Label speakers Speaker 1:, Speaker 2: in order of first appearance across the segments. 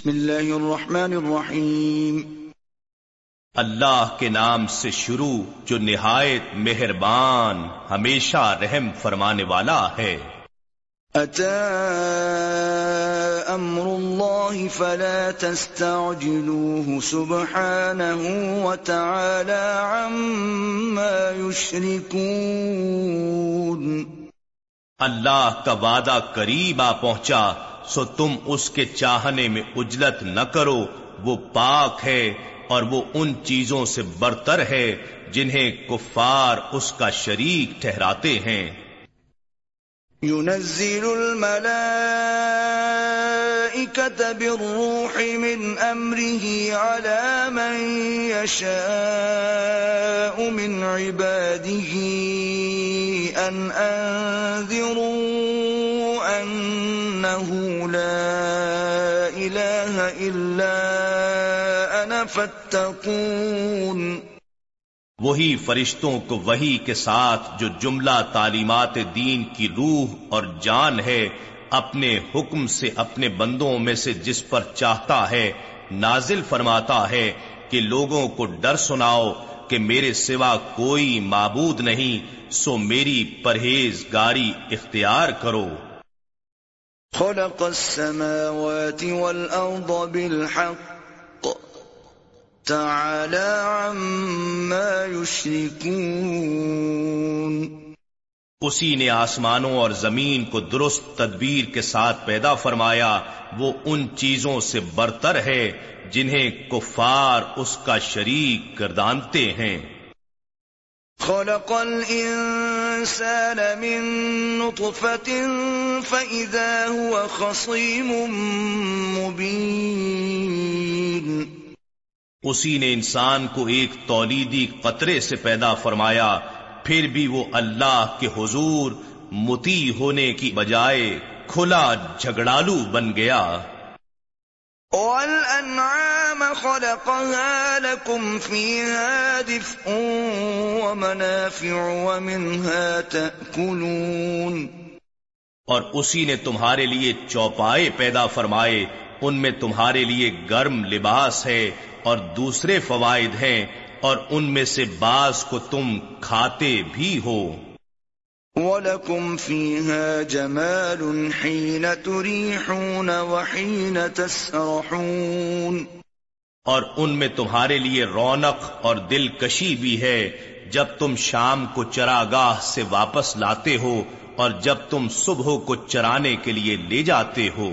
Speaker 1: بسم اللہ الرحمن الرحیم اللہ کے نام سے شروع جو نہایت مہربان ہمیشہ رحم فرمانے والا ہے اتا امر اللہ فلا تستعجلوه سبحانه وتعالى عما يشركون
Speaker 2: اللہ کا وعدہ قریب آ پہنچا سو تم اس کے چاہنے میں اجلت نہ کرو وہ پاک ہے اور وہ ان چیزوں سے برتر ہے جنہیں کفار اس کا شریک ٹھہراتے ہیں ينزل الملائكة بالروح من أمره على من يشاء من عباده أن أنذروا انه لا اله الا انا وہی فرشتوں کو وہی کے ساتھ جو جملہ تعلیمات دین کی روح اور جان ہے اپنے حکم سے اپنے بندوں میں سے جس پر چاہتا ہے نازل فرماتا ہے کہ لوگوں کو ڈر سناؤ کہ میرے سوا کوئی معبود نہیں سو میری پرہیز گاری اختیار کرو
Speaker 1: خلق السماوات والأرض بالحق تعالى عما يشركون
Speaker 2: اسی نے آسمانوں اور زمین کو درست تدبیر کے ساتھ پیدا فرمایا وہ ان چیزوں سے برتر ہے جنہیں کفار اس کا شریک گردانتے ہیں
Speaker 1: خلق الإنسان من نطفة فإذا هو خصيم مبين
Speaker 2: اسی نے انسان کو ایک تولیدی قطرے سے پیدا فرمایا پھر بھی وہ اللہ کے حضور متی ہونے کی بجائے کھلا جھگڑالو بن گیا خلقها لكم فيها دفء ومنافع ومنها تأكلون اور اسی نے تمہارے لیے چوپائے پیدا فرمائے ان میں تمہارے لیے گرم لباس ہے اور دوسرے فوائد ہیں اور ان میں سے بعض کو تم کھاتے بھی ہو
Speaker 1: وَلَكُمْ فِيهَا جَمَالٌ حِينَ تُرِيحُونَ وَحِينَ تَسْرَحُونَ
Speaker 2: اور ان میں تمہارے لیے رونق اور دل کشی بھی ہے جب تم شام کو چراگاہ سے واپس لاتے ہو اور جب تم صبح کو چرانے کے لیے لے جاتے ہو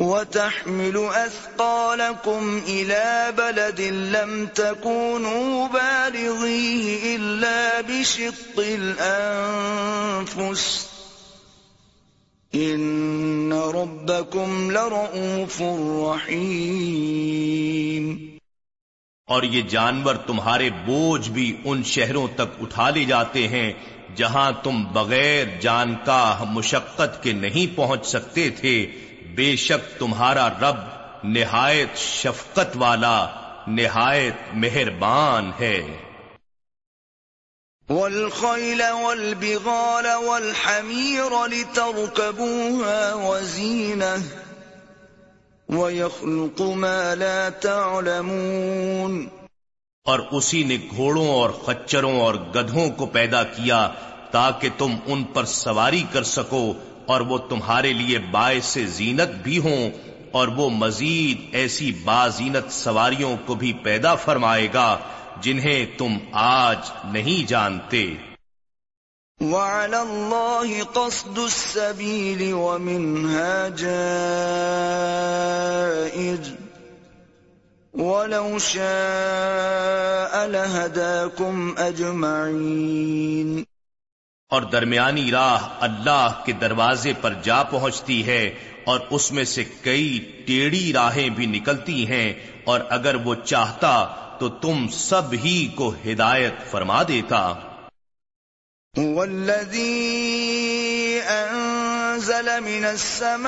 Speaker 2: وَتَحْمِلُ أَثْقَالَكُمْ إِلَى بَلَدٍ لَمْ تَكُونُوا بَالِغِيهِ إِلَّا بِشِطِّ الْأَنفُسِ اور یہ جانور تمہارے بوجھ بھی ان شہروں تک اٹھا لے جاتے ہیں جہاں تم بغیر جان کا مشقت کے نہیں پہنچ سکتے تھے بے شک تمہارا رب نہایت شفقت والا نہایت مہربان ہے والخيل والبغال والحمير لتركبوها وزينة ويخلق ما لا تعلمون اور اسی نے گھوڑوں اور خچروں اور گدھوں کو پیدا کیا تاکہ تم ان پر سواری کر سکو اور وہ تمہارے لیے باعث زینت بھی ہوں اور وہ مزید ایسی بازینت سواریوں کو بھی پیدا فرمائے گا جنہیں تم آج نہیں جانتے
Speaker 1: وعلى الله قصد السبيل ومنها جائر ولو شاء لهداكم اجمائن
Speaker 2: اور درمیانی راہ اللہ کے دروازے پر جا پہنچتی ہے اور اس میں سے کئی ٹیڑی راہیں بھی نکلتی ہیں اور اگر وہ چاہتا تو تم سب ہی کو ہدایت فرما دیتا
Speaker 1: انزل من السماء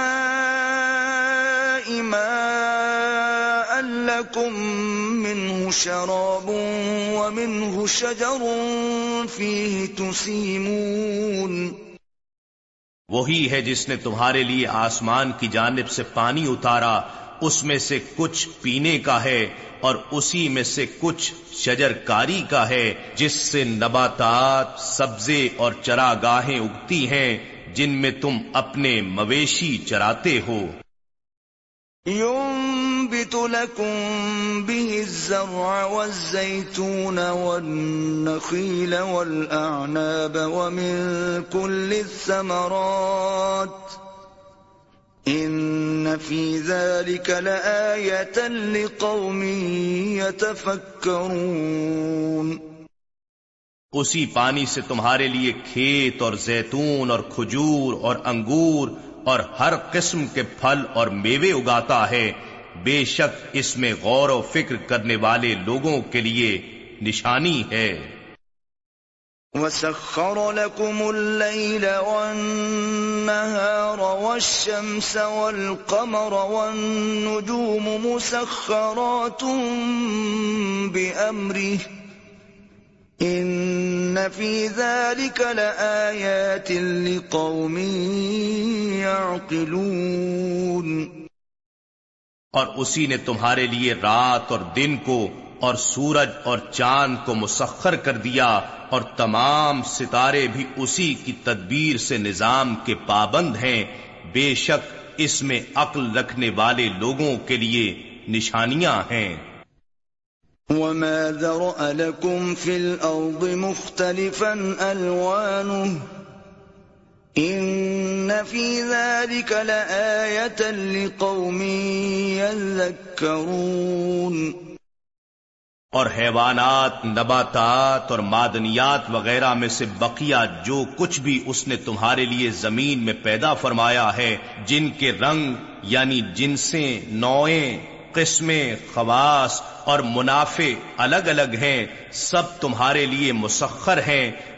Speaker 1: ماء لکم کم شراب شروغ شجر شروع تسیمون
Speaker 2: وہی ہے جس نے تمہارے لیے آسمان کی جانب سے پانی اتارا اس میں سے کچھ پینے کا ہے اور اسی میں سے کچھ شجر کاری کا ہے جس سے نباتات سبزے اور چرا گاہیں اگتی ہیں جن میں تم اپنے مویشی چراتے ہو
Speaker 1: یوں تنبت لكم به الزرع والزيتون والنخيل والأعناب ومن كل الثمرات إن في ذلك لآية لقوم يتفكرون
Speaker 2: اسی پانی سے تمہارے لیے کھیت اور زیتون اور کھجور اور انگور اور ہر قسم کے پھل اور میوے اگاتا ہے بے شک اس میں غور و فکر کرنے والے لوگوں کے لیے نشانی ہے وسخر لكم الليل والنهار والشمس
Speaker 1: والقمر والنجوم مسخرات بأمره إن في ذلك لآيات لقوم يعقلون
Speaker 2: اور اسی نے تمہارے لیے رات اور دن کو اور سورج اور چاند کو مسخر کر دیا اور تمام ستارے بھی اسی کی تدبیر سے نظام کے پابند ہیں بے شک اس میں عقل رکھنے والے لوگوں کے لیے نشانیاں ہیں قومی اور حیوانات نباتات اور معدنیات وغیرہ میں سے بقیہ جو کچھ بھی اس نے تمہارے لیے زمین میں پیدا فرمایا ہے جن کے رنگ یعنی جنسیں نوئیں قسمیں خواص اور منافع الگ الگ ہیں سب تمہارے لیے مسخر ہیں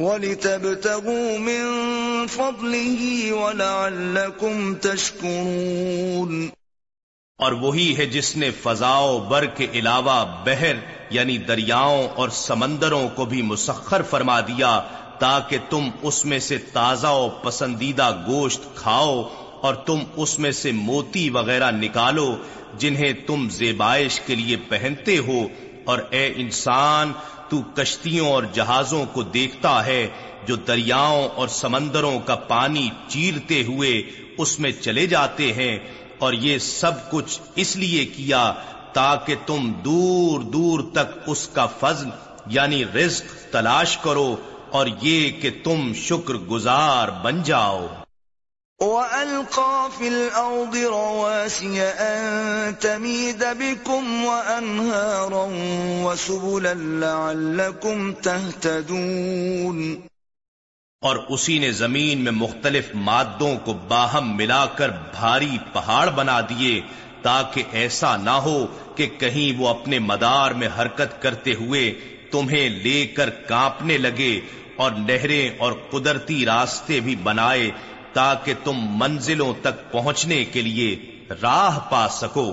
Speaker 1: وَلِتَبْتَغُوا فَضْلِهِ وَلَعَلَّكُمْ تَشْكُرُونَ
Speaker 2: اور وہی ہے جس نے فضا بر کے علاوہ بحر یعنی دریاؤں اور سمندروں کو بھی مسخر فرما دیا تاکہ تم اس میں سے تازہ و پسندیدہ گوشت کھاؤ اور تم اس میں سے موتی وغیرہ نکالو جنہیں تم زیبائش کے لیے پہنتے ہو اور اے انسان تو کشتیوں اور جہازوں کو دیکھتا ہے جو دریاؤں اور سمندروں کا پانی چیرتے ہوئے اس میں چلے جاتے ہیں اور یہ سب کچھ اس لیے کیا تاکہ تم دور دور تک اس کا فضل یعنی رزق تلاش کرو اور یہ کہ تم شکر گزار بن جاؤ اور اسی نے زمین میں مختلف مادوں کو باہم ملا کر بھاری پہاڑ بنا دیے تاکہ ایسا نہ ہو کہ کہیں وہ اپنے مدار میں حرکت کرتے ہوئے تمہیں لے کر کانپنے لگے اور نہریں اور قدرتی راستے بھی بنائے تاکہ تم منزلوں تک پہنچنے کے لیے راہ پا سکو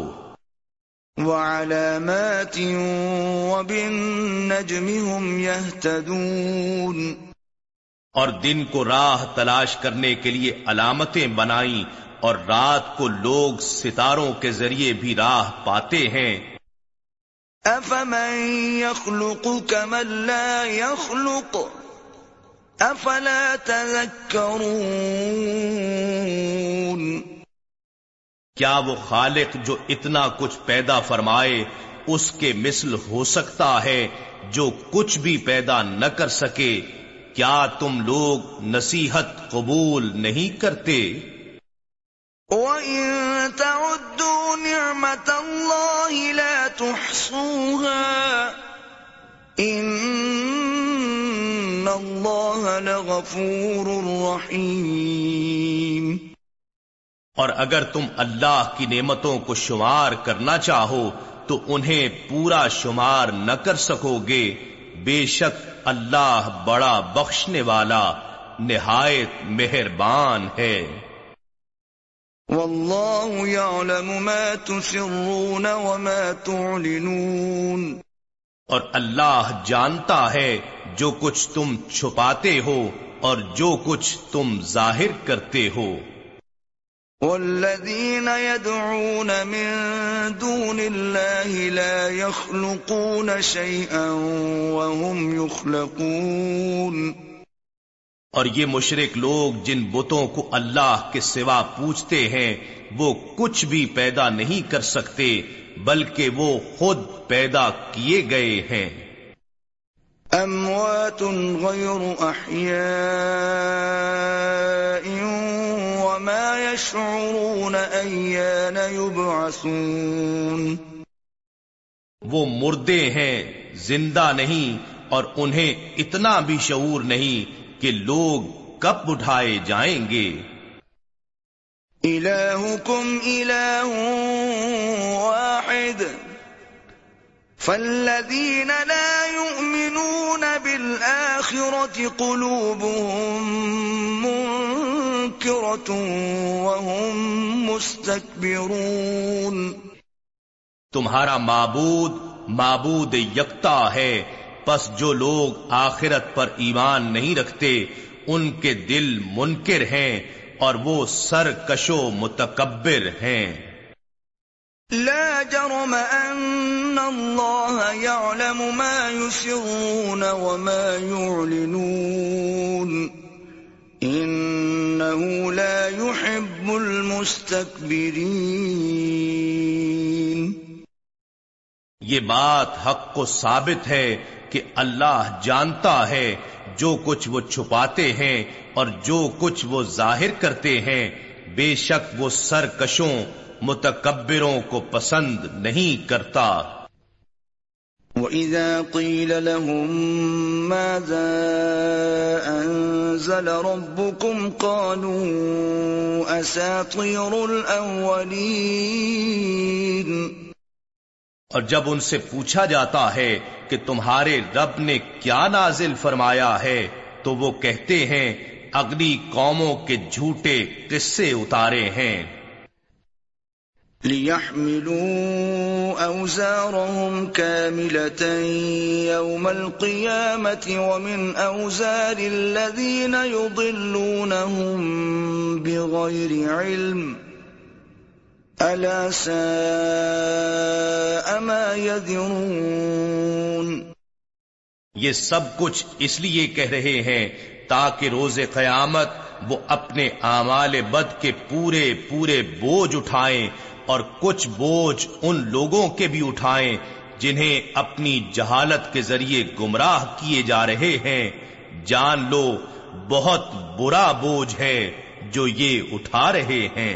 Speaker 2: اور دن کو راہ تلاش کرنے کے لیے علامتیں بنائی اور رات کو لوگ ستاروں کے ذریعے بھی راہ پاتے ہیں
Speaker 1: كمن لا يخلق افلا تذکرون
Speaker 2: کیا وہ خالق جو اتنا کچھ پیدا فرمائے اس کے مثل ہو سکتا ہے جو کچھ بھی پیدا نہ کر سکے کیا تم لوگ نصیحت قبول نہیں کرتے
Speaker 1: نِعْمَةَ اللَّهِ لَا تُحْصُوهَا إِنَّ اللہ لغفور رحیم
Speaker 2: اور اگر تم اللہ کی نعمتوں کو شمار کرنا چاہو تو انہیں پورا شمار نہ کر سکو گے بے شک اللہ بڑا بخشنے والا نہایت
Speaker 1: مہربان ہے واللہ يعلم ما تسرون وما تعلنون اور اللہ جانتا
Speaker 2: ہے جو کچھ تم چھپاتے ہو اور جو کچھ تم ظاہر کرتے ہو من دون لا يخلقون يخلقون وهم اور یہ مشرق لوگ جن بتوں کو اللہ کے سوا پوچھتے ہیں وہ کچھ بھی پیدا نہیں کر سکتے بلکہ وہ خود پیدا کیے گئے ہیں
Speaker 1: أموات غير أحياء وما يشعرون أيان
Speaker 2: يبعثون وہ مردے ہیں زندہ نہیں اور انہیں اتنا بھی شعور نہیں کہ لوگ کب اٹھائے جائیں گے
Speaker 1: الہکم الہ واحد فالذين لا يؤمنون بالآخرة قلوبهم منكرة
Speaker 2: وهم مستكبرون تمہارا معبود معبود یکتا ہے پس جو لوگ آخرت پر ایمان نہیں رکھتے ان کے دل منکر ہیں اور وہ سرکش و متکبر ہیں
Speaker 1: لا جرم ان ما وما انه لا يحب المستكبرين
Speaker 2: یہ بات حق کو ثابت ہے کہ اللہ جانتا ہے جو کچھ وہ چھپاتے ہیں اور جو کچھ وہ ظاہر کرتے ہیں بے شک وہ سرکشوں متکبروں کو پسند نہیں کرتا وَإِذَا قِيلَ لَهُمْ مَاذَا أَنزَلَ رَبُّكُمْ قَالُوا أَسَاطِيرُ الْأَوَّلِينَ اور جب ان سے پوچھا جاتا ہے کہ تمہارے رب نے کیا نازل فرمایا ہے تو وہ کہتے ہیں اگلی قوموں کے جھوٹے قصے اتارے ہیں لِيَحْمِلُوا
Speaker 1: أَوْزَارَهُمْ كَامِلَةً يَوْمَ الْقِيَامَةِ وَمِنْ أَوْزَارِ الَّذِينَ يُضِلُّونَهُمْ بِغَيْرِ عِلْمٍ أَلَا سَاءَ مَا يَذِرُونَ یہ
Speaker 2: سب کچھ اس لیے کہہ رہے ہیں تاکہ روز قیامت وہ اپنے اعمال بد کے پورے پورے بوجھ اٹھائیں اور کچھ بوجھ ان لوگوں کے بھی اٹھائیں جنہیں اپنی جہالت کے ذریعے گمراہ کیے جا رہے ہیں جان لو بہت برا بوجھ ہے جو یہ اٹھا رہے ہیں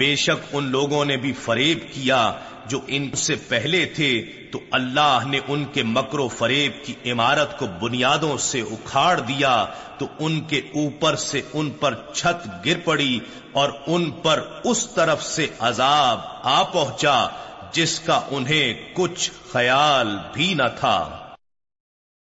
Speaker 2: بے شک ان لوگوں نے بھی فریب کیا جو ان سے پہلے تھے تو اللہ نے ان کے مکر و فریب کی عمارت کو بنیادوں سے اکھاڑ دیا تو ان کے اوپر سے ان پر چھت گر پڑی اور ان پر اس طرف سے عذاب آ پہنچا جس کا انہیں کچھ خیال بھی نہ تھا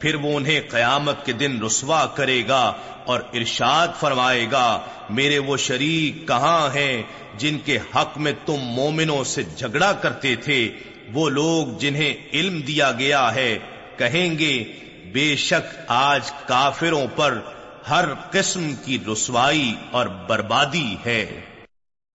Speaker 2: پھر وہ انہیں قیامت کے دن رسوا کرے گا اور ارشاد فرمائے گا میرے وہ شریک کہاں ہیں جن کے حق میں تم مومنوں سے جھگڑا کرتے تھے وہ لوگ جنہیں علم دیا گیا ہے کہیں گے بے شک آج کافروں پر ہر قسم کی رسوائی اور بربادی ہے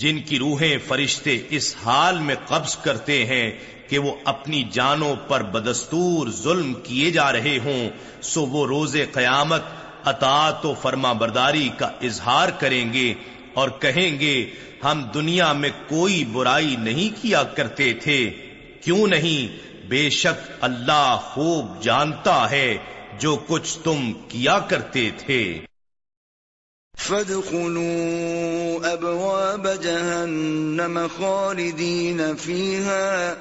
Speaker 2: جن کی روحیں فرشتے اس حال میں قبض کرتے ہیں کہ وہ اپنی جانوں پر بدستور ظلم کیے جا رہے ہوں سو وہ روز قیامت اطاعت و فرما برداری کا اظہار کریں گے اور کہیں گے ہم دنیا میں کوئی برائی نہیں کیا کرتے تھے کیوں نہیں بے شک اللہ خوب جانتا ہے جو کچھ تم کیا کرتے تھے
Speaker 1: فادخلوا أبواب جهنم خالدين فيها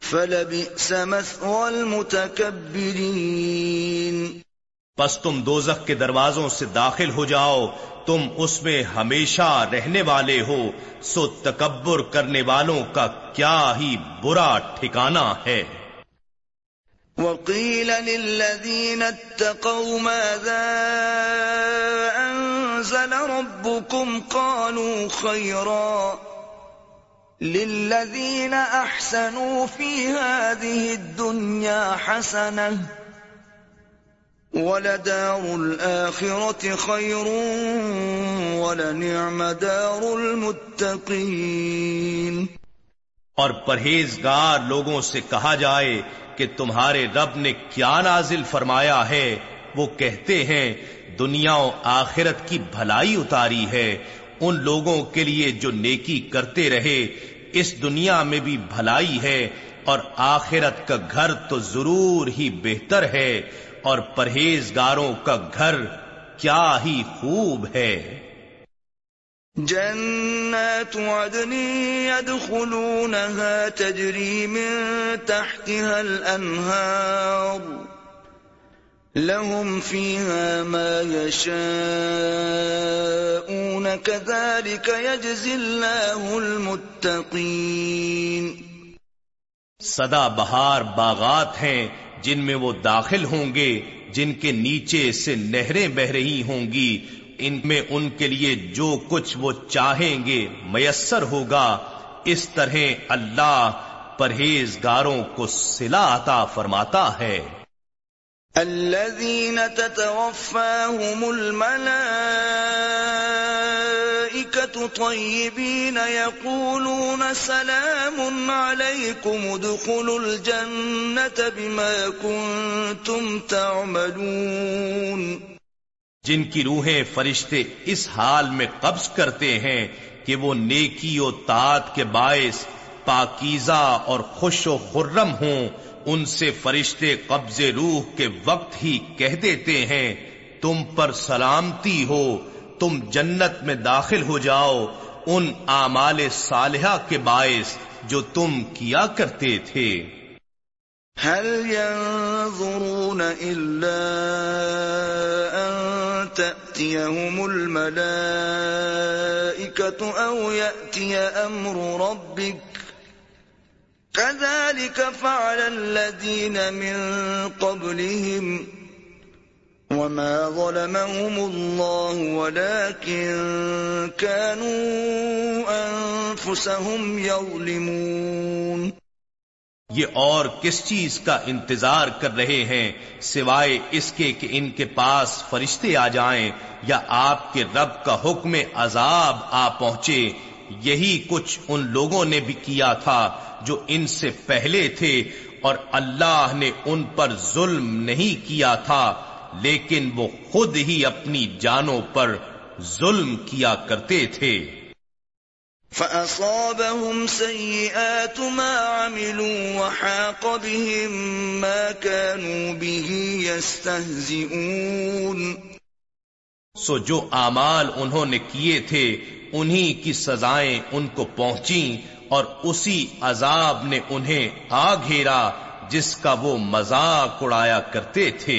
Speaker 1: فلبئس مثوى المتكبرين
Speaker 2: پس تم دوزخ کے دروازوں سے داخل ہو جاؤ تم اس میں ہمیشہ رہنے والے ہو سو تکبر کرنے والوں کا کیا ہی برا ٹھکانہ ہے
Speaker 1: وقيل للذين اتقوا ماذا أنزل ربكم قالوا خيرا للذين أحسنوا في هذه الدنيا حسنة ولدار الآخرة خير ولنعم دار المتقين اور
Speaker 2: پرہیزگار لوگوں سے کہا جائے کہ تمہارے رب نے کیا نازل فرمایا ہے وہ کہتے ہیں دنیا و آخرت کی بھلائی اتاری ہے ان لوگوں کے لیے جو نیکی کرتے رہے اس دنیا میں بھی بھلائی ہے اور آخرت کا گھر تو ضرور ہی بہتر ہے اور پرہیزگاروں کا گھر کیا ہی خوب ہے
Speaker 1: جنات عدن يدخلونها تجري من تحتها الأنهار لهم فيها ما يشاءون كذلك يجزي الله المتقين
Speaker 2: صدا بہار باغات ہیں جن میں وہ داخل ہوں گے جن کے نیچے سے نہریں بہ رہی ہوں گی ان میں ان کے لیے جو کچھ وہ چاہیں گے میسر ہوگا اس طرح اللہ پرہیزگاروں کو سلا عطا فرماتا ہے
Speaker 1: الذين تتوفاهم الملائكة طيبين يقولون سلام عليكم ادخلوا الجنة بما كنتم تعملون
Speaker 2: جن کی روحیں فرشتے اس حال میں قبض کرتے ہیں کہ وہ نیکی و تات کے باعث پاکیزہ اور خوش و خرم ہوں ان سے فرشتے قبض روح کے وقت ہی کہہ دیتے ہیں تم پر سلامتی ہو تم جنت میں داخل ہو جاؤ ان آمال صالحہ کے باعث جو تم کیا کرتے تھے هل ينظرون
Speaker 1: إلا أن تأتيهم الملائكة أو يأتي أمر ربك كذلك فعل الذين من قبلهم وما ظلمهم الله ولكن كانوا أنفسهم يظلمون
Speaker 2: یہ اور کس چیز کا انتظار کر رہے ہیں سوائے اس کے کہ ان کے پاس فرشتے آ جائیں یا آپ کے رب کا حکم عذاب آ پہنچے یہی کچھ ان لوگوں نے بھی کیا تھا جو ان سے پہلے تھے اور اللہ نے ان پر ظلم نہیں کیا تھا لیکن وہ خود ہی اپنی جانوں پر ظلم کیا کرتے تھے
Speaker 1: فأصابهم سيئات ما عملوا وحاق بهم ما كانوا به يستهزئون
Speaker 2: سو جو اعمال انہوں نے کیے تھے انہی کی سزائیں ان کو پہنچیں اور اسی عذاب نے انہیں آ گھیرا جس کا وہ مذاق اڑایا کرتے تھے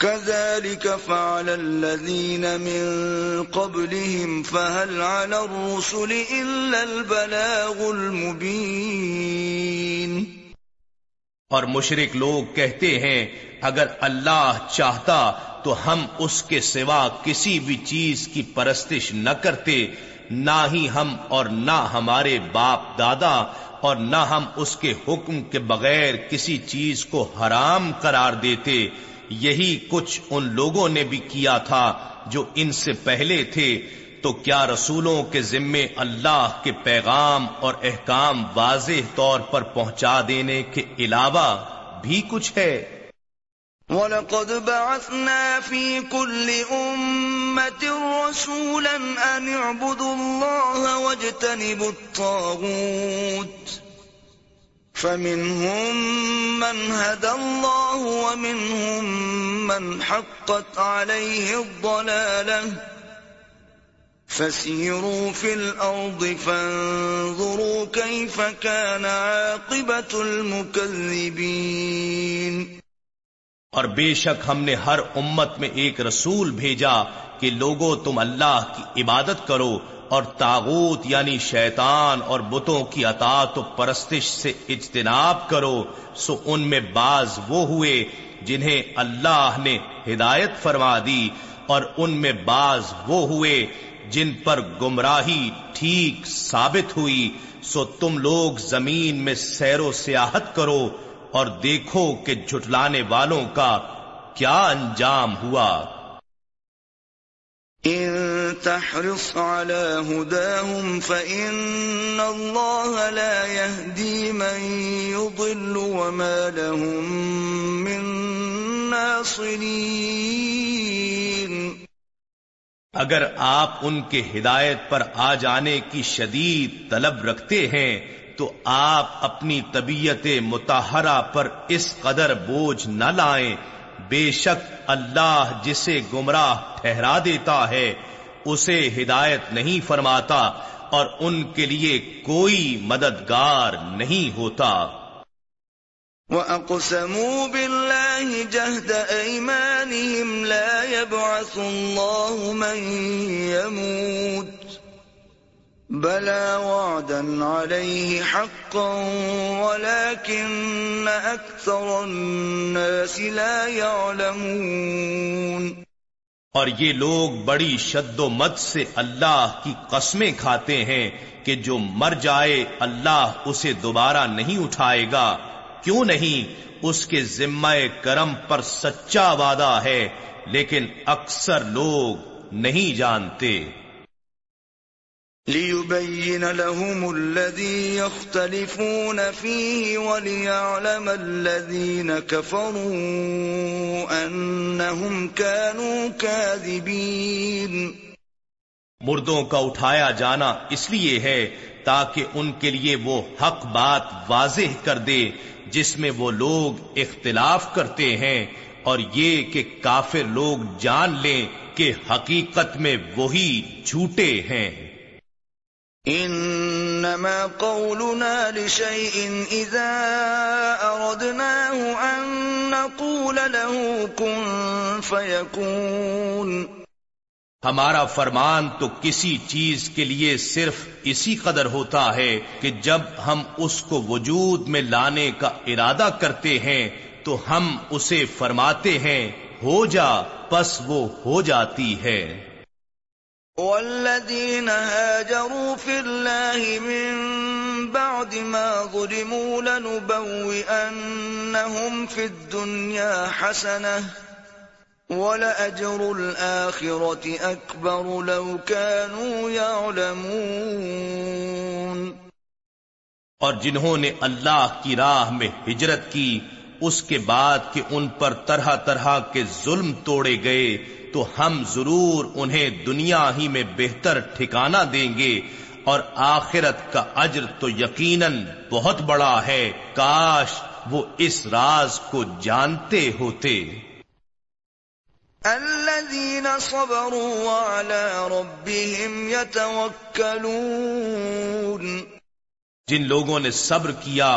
Speaker 1: اور
Speaker 2: مشرق لوگ کہتے ہیں اگر اللہ چاہتا تو ہم اس کے سوا کسی بھی چیز کی پرستش نہ کرتے نہ ہی ہم اور نہ ہمارے باپ دادا اور نہ ہم اس کے حکم کے بغیر کسی چیز کو حرام قرار دیتے یہی کچھ ان لوگوں نے بھی کیا تھا جو ان سے پہلے تھے تو کیا رسولوں کے ذمے اللہ کے پیغام اور احکام واضح طور پر پہنچا دینے کے علاوہ بھی کچھ ہے وَلَقَدْ بَعَثْنَا فِي كُلِّ أُمَّةٍ رَسُولًا
Speaker 1: أَنِ اعْبُدُوا اللَّهَ وَاجْتَنِبُوا الطَّاغُوتِ فمنهم من هدى الله ومنهم من حقت عليه الضلالة فسيروا في الأرض فانظروا كيف كان عاقبة المكذبين
Speaker 2: اور بے شک ہم نے ہر امت میں ایک رسول بھیجا کہ لوگوں تم اللہ کی عبادت کرو اور تاغوت یعنی شیطان اور بتوں کی عطا و پرستش سے اجتناب کرو سو ان میں بعض وہ ہوئے جنہیں اللہ نے ہدایت فرما دی اور ان میں بعض وہ ہوئے جن پر گمراہی ٹھیک ثابت ہوئی سو تم لوگ زمین میں سیر و سیاحت کرو اور دیکھو کہ جھٹلانے والوں کا کیا انجام ہوا إن تحرص على هداهم فإن الله لا يهدي من يضل وما لهم من ناصرين اگر آپ ان کے ہدایت پر آ جانے کی شدید طلب رکھتے ہیں تو آپ اپنی طبیعت متحرہ پر اس قدر بوجھ نہ لائیں بے شک اللہ جسے گمراہ ٹھہرا دیتا ہے اسے ہدایت نہیں فرماتا اور ان کے لیے کوئی مددگار نہیں ہوتا
Speaker 1: وَأَقْسَمُوا بِاللَّهِ جَهْدَ أَيْمَانِهِمْ لَا يَبْعَثُ اللَّهُ مَنْ يَمُوتُ وعدا عليه حقا
Speaker 2: ولكن الناس لا يعلمون اور یہ لوگ بڑی شد و مد سے اللہ کی قسمیں کھاتے ہیں کہ جو مر جائے اللہ اسے دوبارہ نہیں اٹھائے گا کیوں نہیں اس کے ذمہ کرم پر سچا وعدہ ہے لیکن اکثر لوگ نہیں جانتے لِيُبَيِّنَ لَهُمُ الَّذِي يَخْتَلِفُونَ فِيهِ وَلِيَعْلَمَ الَّذِينَ كَفَرُوا أَنَّهُمْ كَانُوا كَاذِبِينَ مردوں کا اٹھایا جانا اس لیے ہے تاکہ ان کے لیے وہ حق بات واضح کر دے جس میں وہ لوگ اختلاف کرتے ہیں اور یہ کہ کافر لوگ جان لیں کہ حقیقت میں وہی جھوٹے ہیں قولنا لشيء نقول له كن فيكون ہمارا فرمان تو کسی چیز کے لیے صرف اسی قدر ہوتا ہے کہ جب ہم اس کو وجود میں لانے کا ارادہ کرتے ہیں تو ہم اسے فرماتے ہیں ہو جا پس وہ ہو جاتی ہے
Speaker 1: والذين هاجروا في في الله من بعد ما ظلموا لنبوئنهم الدنيا حسنة ولأجر الآخرة أكبر
Speaker 2: لو كانوا يعلمون اور جنہوں نے اللہ کی راہ میں ہجرت کی اس کے بعد کہ ان پر طرح طرح کے ظلم توڑے گئے تو ہم ضرور انہیں دنیا ہی میں بہتر ٹھکانہ دیں گے اور آخرت کا اجر تو یقیناً بہت بڑا ہے کاش وہ اس راز کو جانتے ہوتے
Speaker 1: الذين صبروا على ربهم يتوكلون
Speaker 2: جن لوگوں نے صبر کیا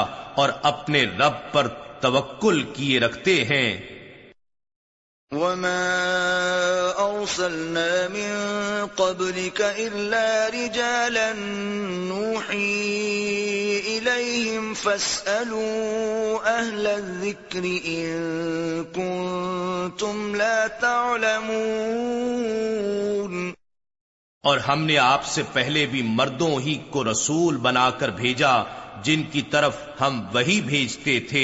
Speaker 2: اور اپنے رب پر توکل کیے رکھتے ہیں وما
Speaker 1: أرسلنا من قبلك إلا رجالا نوحي إليهم فاسألوا أهل الذكر إن كنتم لا تعلمون اور ہم
Speaker 2: نے آپ سے پہلے بھی مردوں ہی کو رسول بنا کر بھیجا جن کی طرف ہم وہی بھیجتے تھے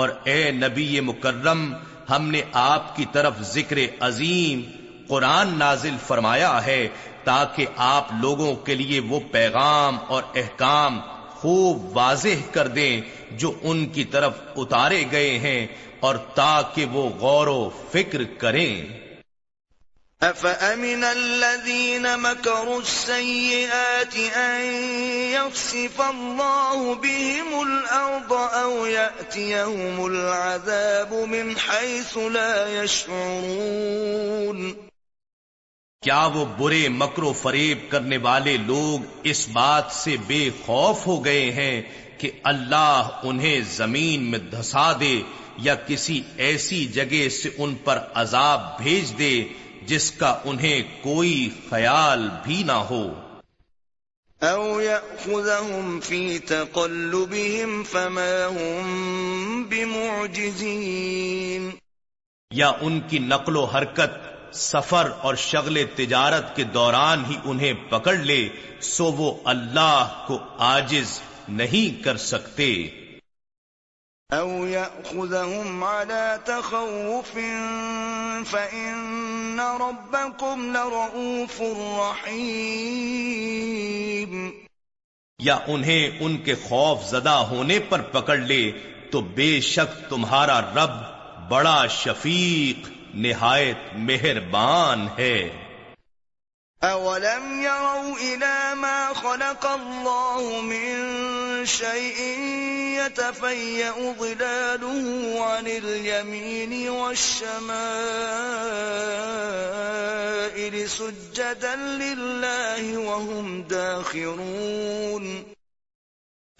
Speaker 2: اور اے نبی مکرم ہم نے آپ کی طرف ذکر عظیم قرآن نازل فرمایا ہے تاکہ آپ لوگوں کے لیے وہ پیغام اور احکام خوب واضح کر دیں جو ان کی طرف اتارے گئے ہیں اور تاکہ وہ غور و فکر کریں
Speaker 1: أفأمن الذين مكروا السيئات أن يخسف الله بهم الأرض أو يأتيهم العذاب من حيث لا يشعرون کیا
Speaker 2: وہ برے مکر و فریب کرنے والے لوگ اس بات سے بے خوف ہو گئے ہیں کہ اللہ انہیں زمین میں دھسا دے یا کسی ایسی جگہ سے ان پر عذاب بھیج دے جس کا انہیں کوئی خیال بھی نہ ہو او
Speaker 1: فما بمعجزین
Speaker 2: یا ان کی نقل و حرکت سفر اور شغل تجارت کے دوران ہی انہیں پکڑ لے سو وہ اللہ کو آجز نہیں کر سکتے أو يأخذهم على تخوف فإن ربكم لرؤوف رحيم یا انہیں ان کے خوف زدہ ہونے پر پکڑ لے تو بے شک تمہارا رب بڑا شفیق نہایت مہربان ہے أولم يروا إلى ما خلق الله من شيء
Speaker 1: يتفيأ ظلاله عن اليمين والشمائل سجدا لله وهم داخرون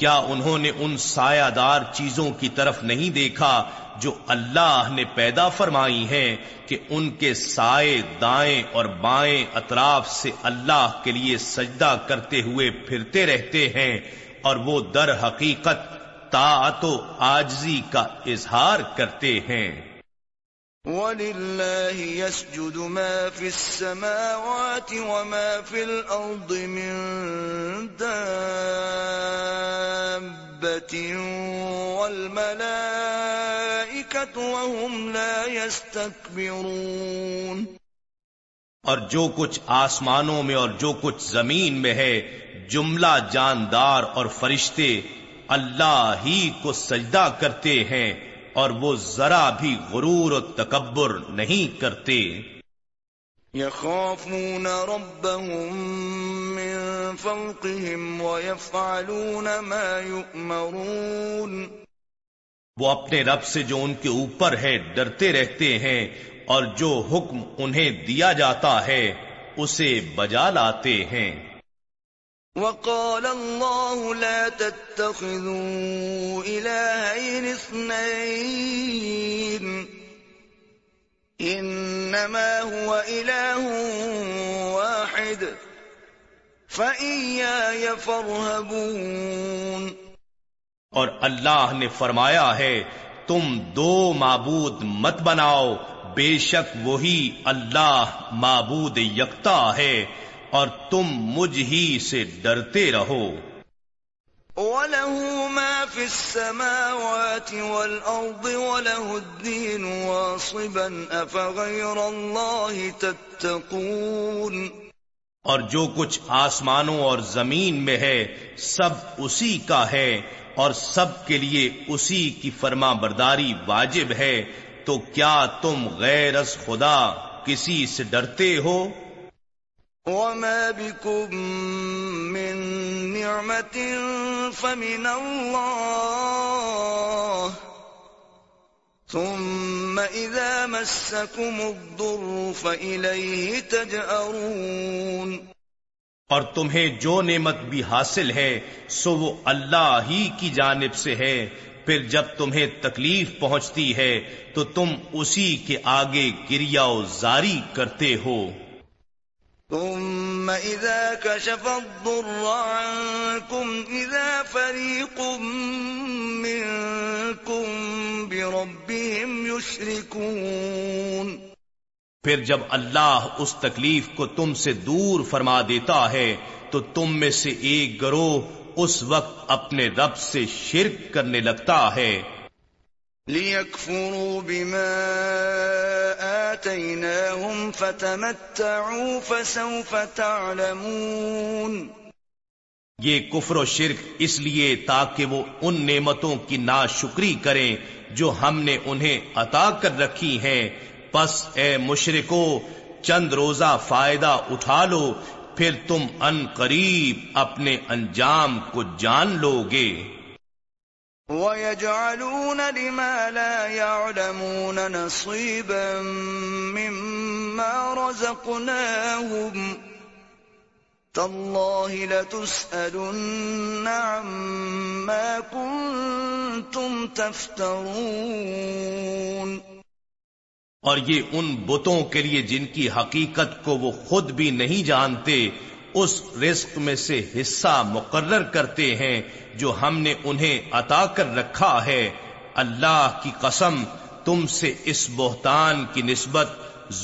Speaker 2: کیا انہوں نے ان سایہ دار چیزوں کی طرف نہیں دیکھا جو اللہ نے پیدا فرمائی ہیں کہ ان کے سائے دائیں اور بائیں اطراف سے اللہ کے لیے سجدہ کرتے ہوئے پھرتے رہتے ہیں اور وہ در حقیقت طاعت و آجزی کا اظہار کرتے ہیں اور جو کچھ آسمانوں میں اور جو کچھ زمین میں ہے جملہ جاندار اور فرشتے اللہ ہی کو سجدہ کرتے ہیں اور وہ ذرا بھی غرور و تکبر نہیں کرتے يخافون ربهم من فوقهم ويفعلون ما يؤمرون وہ اپنے رب سے جو ان کے اوپر ہے ڈرتے رہتے ہیں اور جو حکم انہیں دیا جاتا ہے اسے بجا لاتے ہیں
Speaker 1: وقال الله لا تتخذوا الهين اثنين هو واحد فارهبون
Speaker 2: اور اللہ نے فرمایا ہے تم دو معبود مت بناؤ بے شک وہی اللہ معبود یکتا ہے اور تم مجھ ہی سے ڈرتے رہو وله ما في السماوات والأرض وله الدين واصبا أفغير الله تتقون اور جو کچھ آسمانوں اور زمین میں ہے سب اسی کا ہے اور سب کے لیے اسی کی فرما برداری واجب ہے تو کیا تم غیر از خدا کسی سے ڈرتے ہو
Speaker 1: وما بكم من نعمة فمن الله
Speaker 2: ثم إذا مسكم الضر فإليه تجأرون اور تمہیں جو نعمت بھی حاصل ہے سو وہ اللہ ہی کی جانب سے ہے پھر جب تمہیں تکلیف پہنچتی ہے تو تم اسی کے آگے گریا زاری کرتے ہو
Speaker 1: ثم إذا كشف الضر عنكم إذا فريق منكم بربهم يشركون
Speaker 2: پھر جب اللہ اس تکلیف کو تم سے دور فرما دیتا ہے تو تم میں سے ایک گروہ اس وقت اپنے رب سے شرک کرنے لگتا ہے
Speaker 1: لِيَكْفُرُوا بِمَا آتَيْنَاهُمْ فَتَمَتَّعُوا
Speaker 2: فَسَوْفَ تَعْلَمُونَ یہ کفر و شرک اس لیے تاکہ وہ ان نعمتوں کی ناشکری کریں جو ہم نے انہیں عطا کر رکھی ہیں پس اے مشرکو چند روزہ فائدہ اٹھا لو پھر تم ان قریب اپنے انجام کو جان لو گے
Speaker 1: وَيَجْعَلُونَ لِمَا لَا يَعْلَمُونَ نَصِيبًا مِّمَّا رَزَقْنَاهُمْ تَاللَّهِ لَتُسْأَلُنَّ عَمَّا كُنْتُمْ تَفْتَرُونَ
Speaker 2: اور یہ ان بتوں کے لیے جن کی حقیقت کو وہ خود بھی نہیں جانتے اس رزق میں سے حصہ مقرر کرتے ہیں جو ہم نے انہیں عطا کر رکھا ہے اللہ کی قسم تم سے اس بہتان کی نسبت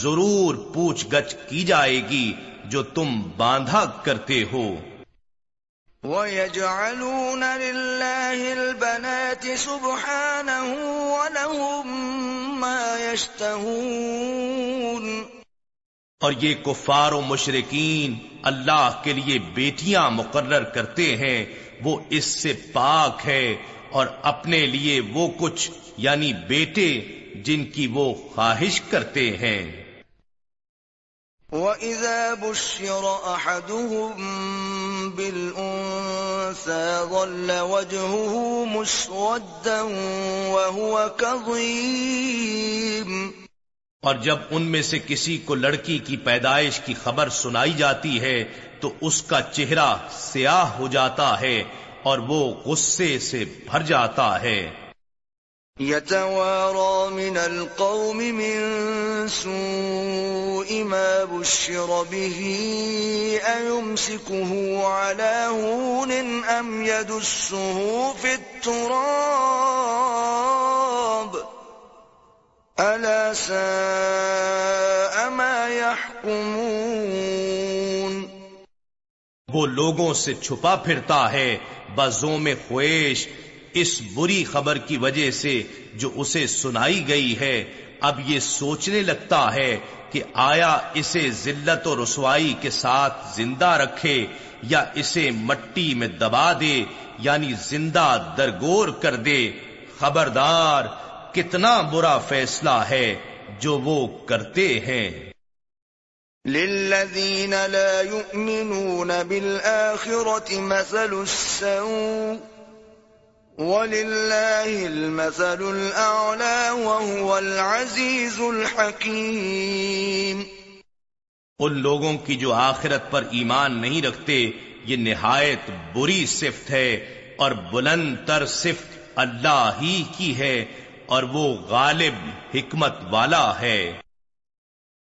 Speaker 2: ضرور پوچھ گچھ کی جائے گی جو تم باندھا کرتے ہو وَيَجْعَلُونَ لِلَّهِ الْبَنَاتِ سُبْحَانَهُ وَلَهُمْ مَا يَشْتَهُونَ اور یہ کفار و مشرقین اللہ کے لیے بیٹیاں مقرر کرتے ہیں وہ اس سے پاک ہے اور اپنے لیے وہ کچھ یعنی بیٹے جن کی وہ خواہش کرتے ہیں
Speaker 1: وَإِذَا بُشِّرَ أَحَدُهُمْ بِالْأُنْسَى ظَلَّ وَجْهُهُ مُسْوَدًّا وَهُوَ كَظِيمٌ
Speaker 2: اور جب ان میں سے کسی کو لڑکی کی پیدائش کی خبر سنائی جاتی ہے تو اس کا چہرہ سیاہ ہو جاتا ہے اور وہ غصے سے بھر جاتا ہے
Speaker 1: يتوارى من من القوم سوء ما بشر به أيمسكه على هون أم يدسه في التراب ألا ساء ما يحكمون
Speaker 2: وہ لوگوں سے چھپا پھرتا ہے بزوں میں خویش اس بری خبر کی وجہ سے جو اسے سنائی گئی ہے اب یہ سوچنے لگتا ہے کہ آیا اسے ذلت و رسوائی کے ساتھ زندہ رکھے یا اسے مٹی میں دبا دے یعنی زندہ درگور کر دے خبردار کتنا برا فیصلہ ہے جو وہ کرتے ہیں للذين
Speaker 1: لا يؤمنون بالآخرة مثل السوء ولله المثل الأعلى وهو العزيز الحكيم
Speaker 2: ان لوگوں کی جو آخرت پر ایمان نہیں رکھتے یہ نہایت بری صفت ہے اور بلند تر صفت اللہ ہی کی ہے اور وہ غالب حکمت والا ہے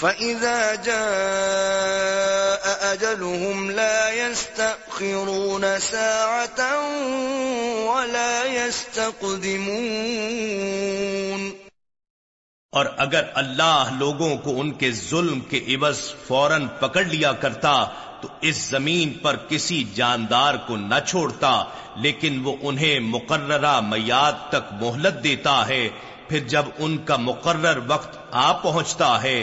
Speaker 1: اور
Speaker 2: اگر اللہ لوگوں کو ان کے ظلم کے عوض فوراً پکڑ لیا کرتا تو اس زمین پر کسی جاندار کو نہ چھوڑتا لیکن وہ انہیں مقررہ میاد تک مہلت دیتا ہے پھر جب ان کا مقرر وقت آ پہنچتا ہے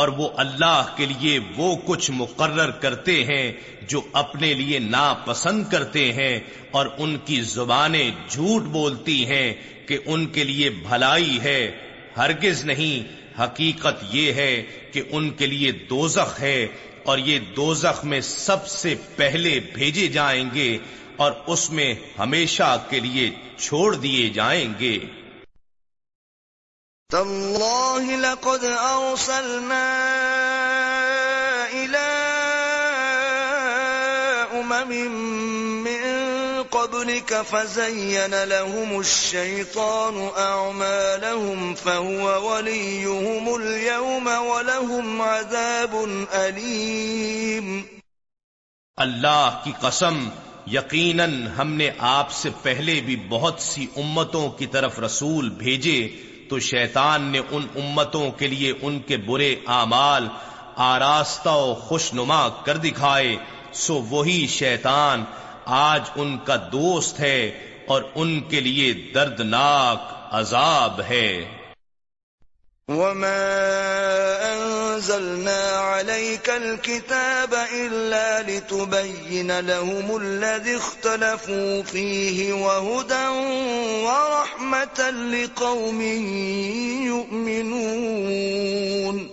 Speaker 2: اور وہ اللہ کے لیے وہ کچھ مقرر کرتے ہیں جو اپنے لیے ناپسند کرتے ہیں اور ان کی زبانیں جھوٹ بولتی ہیں کہ ان کے لیے بھلائی ہے ہرگز نہیں حقیقت یہ ہے کہ ان کے لیے دوزخ ہے اور یہ دوزخ میں سب سے پہلے بھیجے جائیں گے اور اس میں ہمیشہ کے لیے چھوڑ دیے جائیں گے تالله لقد أرسلنا إلى
Speaker 1: أمم من قبلك فزين لهم الشيطان أعمالهم فهو وليهم اليوم ولهم
Speaker 2: عذاب أليم اللہ کی قسم یقیناً ہم نے آپ سے پہلے بھی بہت سی امتوں کی طرف رسول بھیجے تو شیطان نے ان امتوں کے لیے ان کے برے اعمال آراستہ و خوش نما کر دکھائے سو وہی شیطان آج ان کا دوست ہے اور ان کے لیے دردناک عذاب ہے وما انزلنا عليك الكتاب الا لتبين لهم الذي اختلفوا فيه وهدى ورحمه لقوم يؤمنون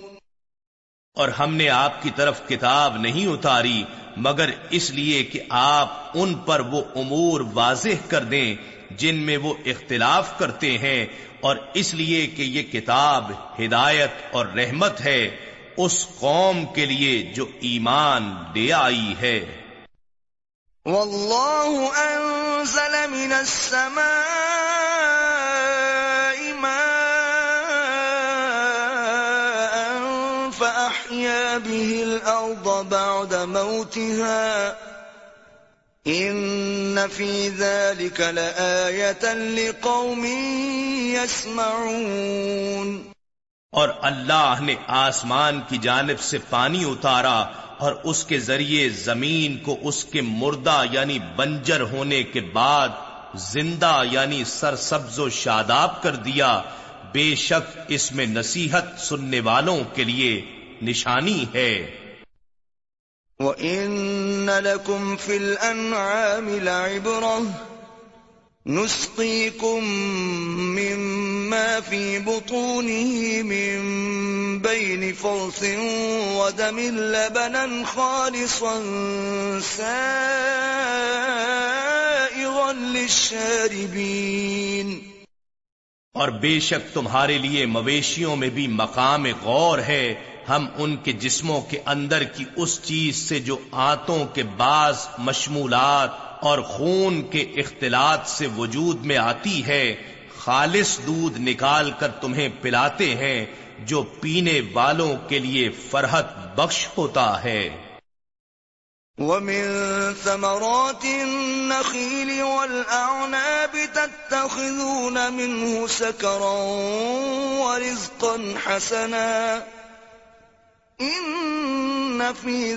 Speaker 2: اور ہم نے آپ کی طرف کتاب نہیں اتاری مگر اس لیے کہ آپ ان پر وہ امور واضح کر دیں جن میں وہ اختلاف کرتے ہیں اور اس لیے کہ یہ کتاب ہدایت اور رحمت ہے اس قوم کے لیے جو ایمان دے آئی ہے
Speaker 1: واللہ انزل من السماء ماء به بعد موتها دباؤ لقوم قومی
Speaker 2: اور اللہ نے آسمان کی جانب سے پانی اتارا اور اس کے ذریعے زمین کو اس کے مردہ یعنی بنجر ہونے کے بعد زندہ یعنی سر سبز و شاداب کر دیا بے شک اس میں نصیحت سننے والوں کے لیے نشانی ہے
Speaker 1: ان لم فِي بُطُونِهِ ملا بَيْنِ فَرْثٍ وَدَمٍ محفونی خَالِصًا سَائِغًا سے
Speaker 2: اور بے شک تمہارے لیے مویشیوں میں بھی مقام غور ہے ہم ان کے جسموں کے اندر کی اس چیز سے جو آتوں کے بعض مشمولات اور خون کے اختلاط سے وجود میں آتی ہے خالص دودھ نکال کر تمہیں پلاتے ہیں جو پینے والوں کے لیے فرحت بخش ہوتا ہے
Speaker 1: وَمِن ثَمَرَاتِ النَّخِيلِ وَالْأَعْنَابِ تَتَّخِذُونَ مِنْهُ سَكَرًا وَرِزْقًا حَسَنًا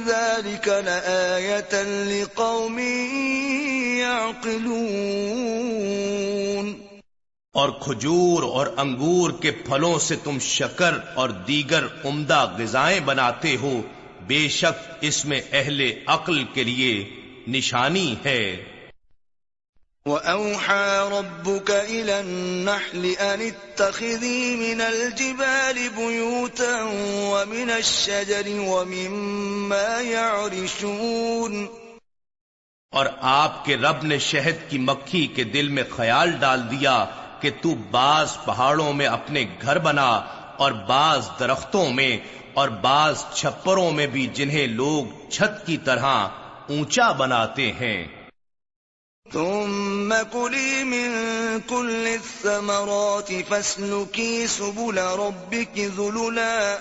Speaker 1: ذلك کا لقوم یعقلون
Speaker 2: اور کھجور اور انگور کے پھلوں سے تم شکر اور دیگر عمدہ غذائیں بناتے ہو بے شک اس میں اہل عقل کے لیے نشانی ہے وأوحى ربك إلى
Speaker 1: النحل أن اتخذي من الجبال بيوتا ومن الشجر ومما يعرشون
Speaker 2: اور آپ کے رب نے شہد کی مکھی کے دل میں خیال ڈال دیا کہ تو بعض پہاڑوں میں اپنے گھر بنا اور بعض درختوں میں اور بعض چھپروں میں بھی جنہیں لوگ چھت کی طرح اونچا بناتے ہیں
Speaker 1: ثم كلي من كل الثمرات فاسلكي سبل ربك ذللا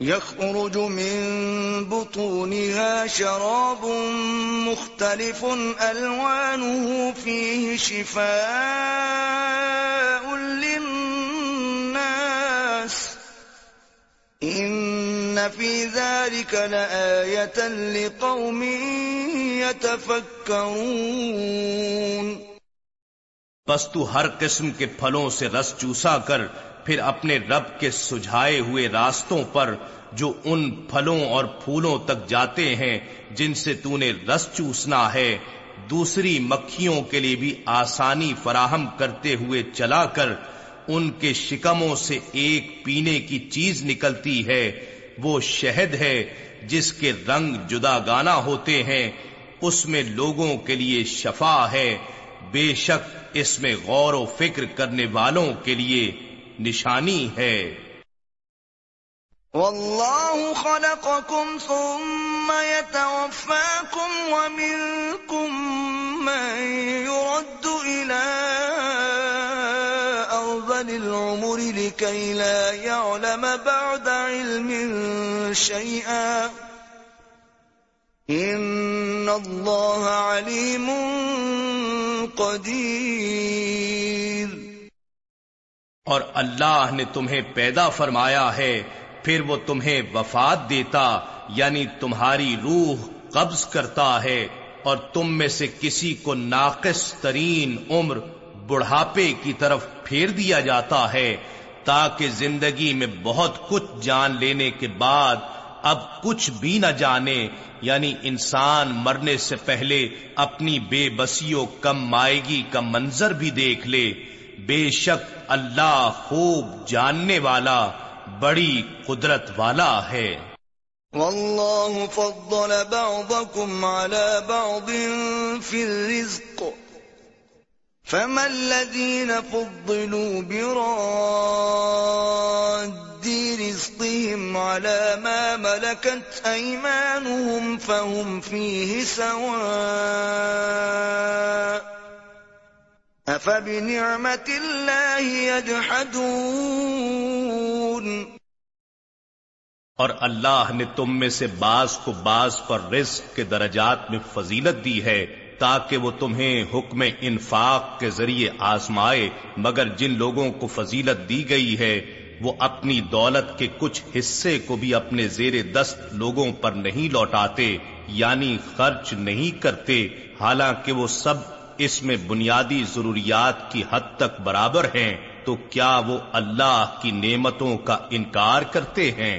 Speaker 1: يخرج من بطونها شراب مختلف ألوانه فيه شفاء
Speaker 2: لقوم تو ہر قسم کے پھلوں سے رس چوسا کر پھر اپنے رب کے سجھائے ہوئے راستوں پر جو ان پھلوں اور پھولوں تک جاتے ہیں جن سے تو نے رس چوسنا ہے دوسری مکھیوں کے لیے بھی آسانی فراہم کرتے ہوئے چلا کر ان کے شکموں سے ایک پینے کی چیز نکلتی ہے وہ شہد ہے جس کے رنگ جدا گانا ہوتے ہیں اس میں لوگوں کے لیے شفا ہے بے شک اس میں غور و فکر کرنے والوں کے لیے نشانی ہے خلقكم ثم يتوفاكم ومنكم من يرد لكي لا يعلم بعد علم شيئا اور اللہ نے تمہیں پیدا فرمایا ہے پھر وہ تمہیں وفات دیتا یعنی تمہاری روح قبض کرتا ہے اور تم میں سے کسی کو ناقص ترین عمر بڑھاپے کی طرف پھیر دیا جاتا ہے تاکہ زندگی میں بہت کچھ جان لینے کے بعد اب کچھ بھی نہ جانے یعنی انسان مرنے سے پہلے اپنی بے بسیوں کم مائگی کا منظر بھی دیکھ لے بے شک اللہ خوب جاننے والا بڑی قدرت والا ہے واللہ فضل بعضكم على
Speaker 1: بعض في الرزق فما الذين فضلوا برد رزقهم على ما ملكت أيمانهم فهم فيه سواء أفبنعمة الله يجحدون
Speaker 2: اور اللہ نے تم میں سے بعض کو بعض پر رزق کے درجات میں فضیلت دی ہے تاکہ وہ تمہیں حکم انفاق کے ذریعے آزمائے مگر جن لوگوں کو فضیلت دی گئی ہے وہ اپنی دولت کے کچھ حصے کو بھی اپنے زیر دست لوگوں پر نہیں لوٹاتے یعنی خرچ نہیں کرتے حالانکہ وہ سب اس میں بنیادی ضروریات کی حد تک برابر ہیں تو کیا وہ اللہ کی نعمتوں کا انکار کرتے ہیں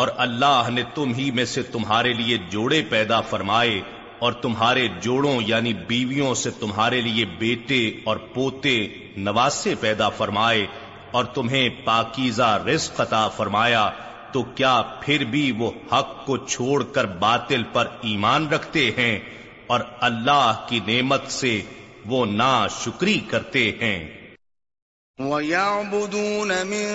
Speaker 2: اور اللہ نے تم ہی میں سے تمہارے لیے جوڑے پیدا فرمائے اور تمہارے جوڑوں یعنی بیویوں سے تمہارے لیے بیٹے اور پوتے نواسے پیدا فرمائے اور تمہیں پاکیزہ رزق عطا فرمایا تو کیا پھر بھی وہ حق کو چھوڑ کر باطل پر ایمان رکھتے ہیں اور اللہ کی نعمت سے وہ نا شکری کرتے ہیں وَيَعْبُدُونَ مِن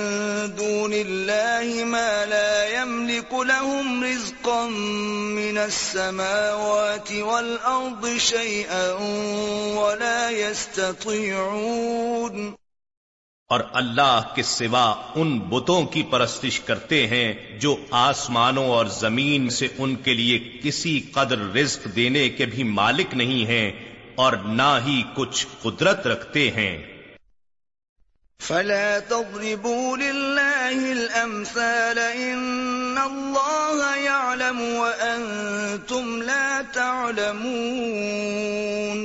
Speaker 1: دُونِ اللَّهِ مَا لَا يَمْلِكُ لَهُمْ رِزْقًا مِنَ السَّمَاوَاتِ وَالْأَرْضِ شَيْئًا وَلَا
Speaker 2: يَسْتَطِيعُونَ اور اللہ کے سوا ان بتوں کی پرستش کرتے ہیں جو آسمانوں اور زمین سے ان کے لیے کسی قدر رزق دینے کے بھی مالک نہیں ہیں اور نہ ہی کچھ قدرت رکھتے ہیں
Speaker 1: فلا تضربوا لله الأمثال إن الله يعلم وأنتم لا تعلمون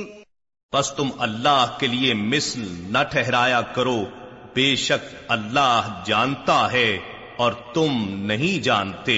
Speaker 2: پس تم اللہ کے لیے مثل نہ ٹھہرایا کرو بے شک اللہ جانتا ہے اور تم نہیں جانتے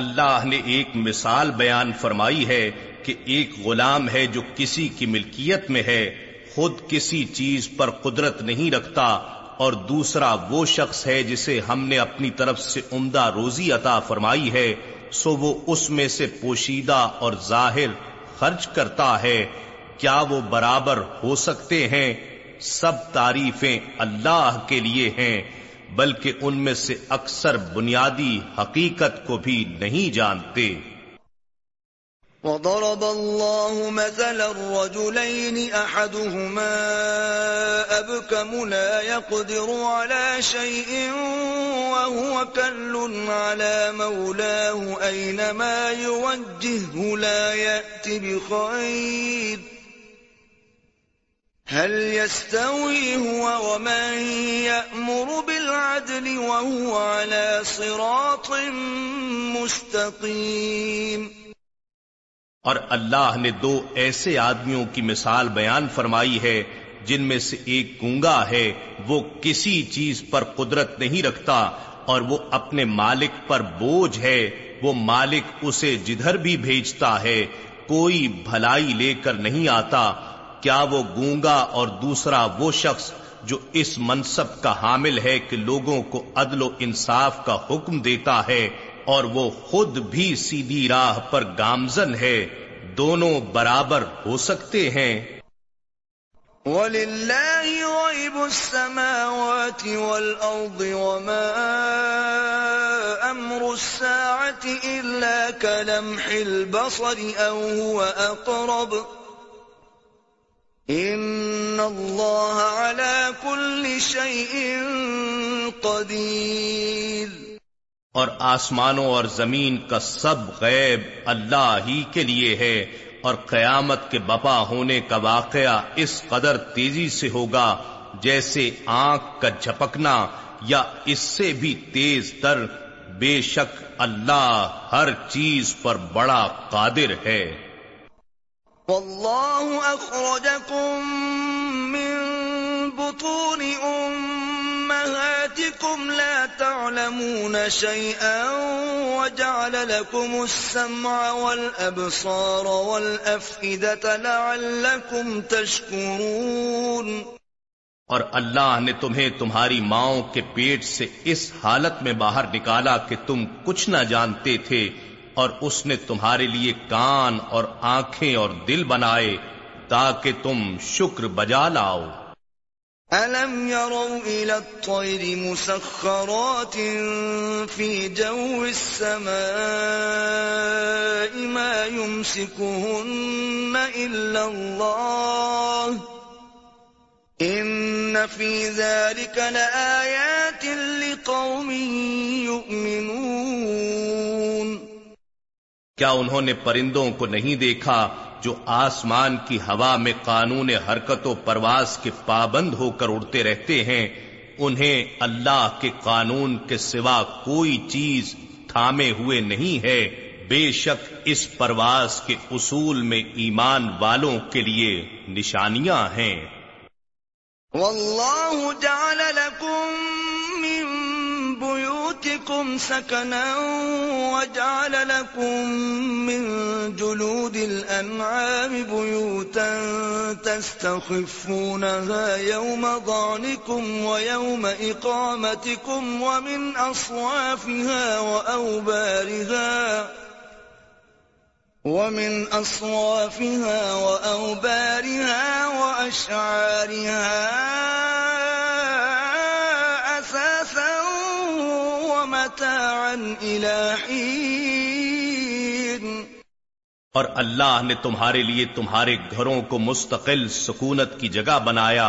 Speaker 2: اللہ نے ایک مثال بیان فرمائی ہے کہ ایک غلام ہے جو کسی کی ملکیت میں ہے خود کسی چیز پر قدرت نہیں رکھتا اور دوسرا وہ شخص ہے جسے ہم نے اپنی طرف سے عمدہ روزی عطا فرمائی ہے سو وہ اس میں سے پوشیدہ اور ظاہر خرچ کرتا ہے کیا وہ برابر ہو سکتے ہیں سب تعریفیں اللہ کے لیے ہیں بلکہ ان میں سے اکثر بنیادی حقیقت کو بھی نہیں جانتے
Speaker 1: وضرب الله الرجلين لا يقدر على على شيء وهو كل مولاه يوجهه لا شعیوں بخير هل يستوي هو ومن
Speaker 2: يأمر بالعدل وهو على صراط مستقيم اور اللہ نے دو ایسے آدمیوں کی مثال بیان فرمائی ہے جن میں سے ایک گونگا ہے وہ کسی چیز پر قدرت نہیں رکھتا اور وہ اپنے مالک پر بوجھ ہے وہ مالک اسے جدھر بھی بھیجتا ہے کوئی بھلائی لے کر نہیں آتا کیا وہ گونگا اور دوسرا وہ شخص جو اس منصب کا حامل ہے کہ لوگوں کو عدل و انصاف کا حکم دیتا ہے اور وہ خود بھی سیدھی راہ پر گامزن ہے دونوں برابر ہو سکتے ہیں وَلِلَّهِ غَيْبُ السَّمَاوَاتِ وَالْأَرْضِ وَمَا أَمْرُ السَّاعَةِ إِلَّا كَلَمْحِ الْبَصَرِ أَوْ هُوَ أَقْرَبُ اور آسمانوں اور زمین کا سب غیب اللہ ہی کے لیے ہے اور قیامت کے بپا ہونے کا واقعہ اس قدر تیزی سے ہوگا جیسے آنکھ کا جھپکنا یا اس سے بھی تیز تر بے شک اللہ ہر چیز پر بڑا قادر ہے والله أخرجكم من بطون أمهاتكم لا تعلمون شيئا وجعل لكم السمع والأبصار والأفئدة لعلكم تشكرون اور اللہ نے تمہیں تمہاری ماؤں کے پیٹ سے اس حالت میں باہر نکالا کہ تم کچھ نہ جانتے تھے اور اس نے تمہارے لیے کان اور آنکھیں اور دل بنائے تاکہ تم شکر بجا لاؤ
Speaker 1: الم یورو مسکروتی سکون فی کلا کل قومی مو
Speaker 2: کیا انہوں نے پرندوں کو نہیں دیکھا جو آسمان کی ہوا میں قانون حرکت و پرواز کے پابند ہو کر اڑتے رہتے ہیں انہیں اللہ کے قانون کے سوا کوئی چیز تھامے ہوئے نہیں ہے بے شک اس پرواز کے اصول میں ایمان والوں کے لیے نشانیاں ہیں واللہ جعل
Speaker 1: لکم من بيوتكم سكنا وجعل لكم من جلود الأنعام بيوتا تستخفونها يوم ضعنكم ويوم إقامتكم ومن أصوافها وأوبارها ومن أصوافها وأوبارها وأشعارها
Speaker 2: الى اور اللہ نے تمہارے لیے تمہارے گھروں کو مستقل سکونت کی جگہ بنایا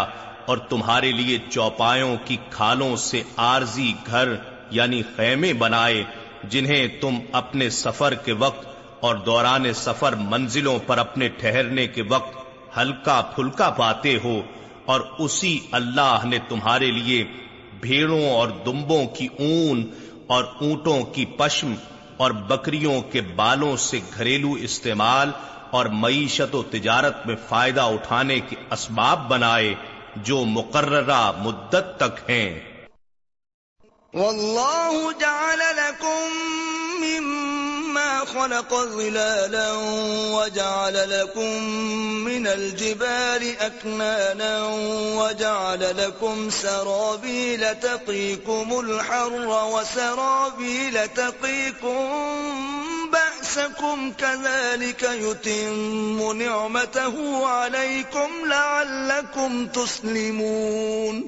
Speaker 2: اور تمہارے لیے چوپایوں کی کھالوں سے عارضی گھر یعنی خیمے بنائے جنہیں تم اپنے سفر کے وقت اور دوران سفر منزلوں پر اپنے ٹھہرنے کے وقت ہلکا پھلکا پاتے ہو اور اسی اللہ نے تمہارے لیے بھیڑوں اور دمبوں کی اون اور اونٹوں کی پشم اور بکریوں کے بالوں سے گھریلو استعمال اور معیشت و تجارت میں فائدہ اٹھانے کے اسباب بنائے جو مقررہ مدت تک ہیں واللہ جعل لکم من
Speaker 1: خلق ظلالا وجعل وجعل لكم لكم من الجبال أكنانا الحر بأسكم كذلك يتم نعمته عليكم لعلكم تسلمون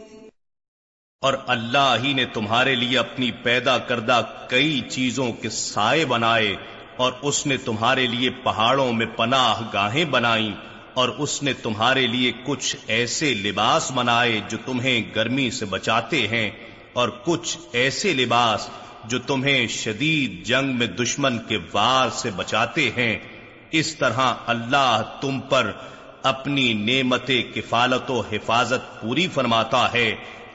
Speaker 2: اور اللہ ہی نے تمہارے لیے اپنی پیدا کردہ کئی چیزوں کے سائے بنائے اور اس نے تمہارے لیے پہاڑوں میں پناہ گاہیں بنائیں اور اس نے تمہارے لیے کچھ ایسے لباس بنائے جو تمہیں گرمی سے بچاتے ہیں اور کچھ ایسے لباس جو تمہیں شدید جنگ میں دشمن کے وار سے بچاتے ہیں اس طرح اللہ تم پر اپنی نعمت کفالت و حفاظت پوری فرماتا ہے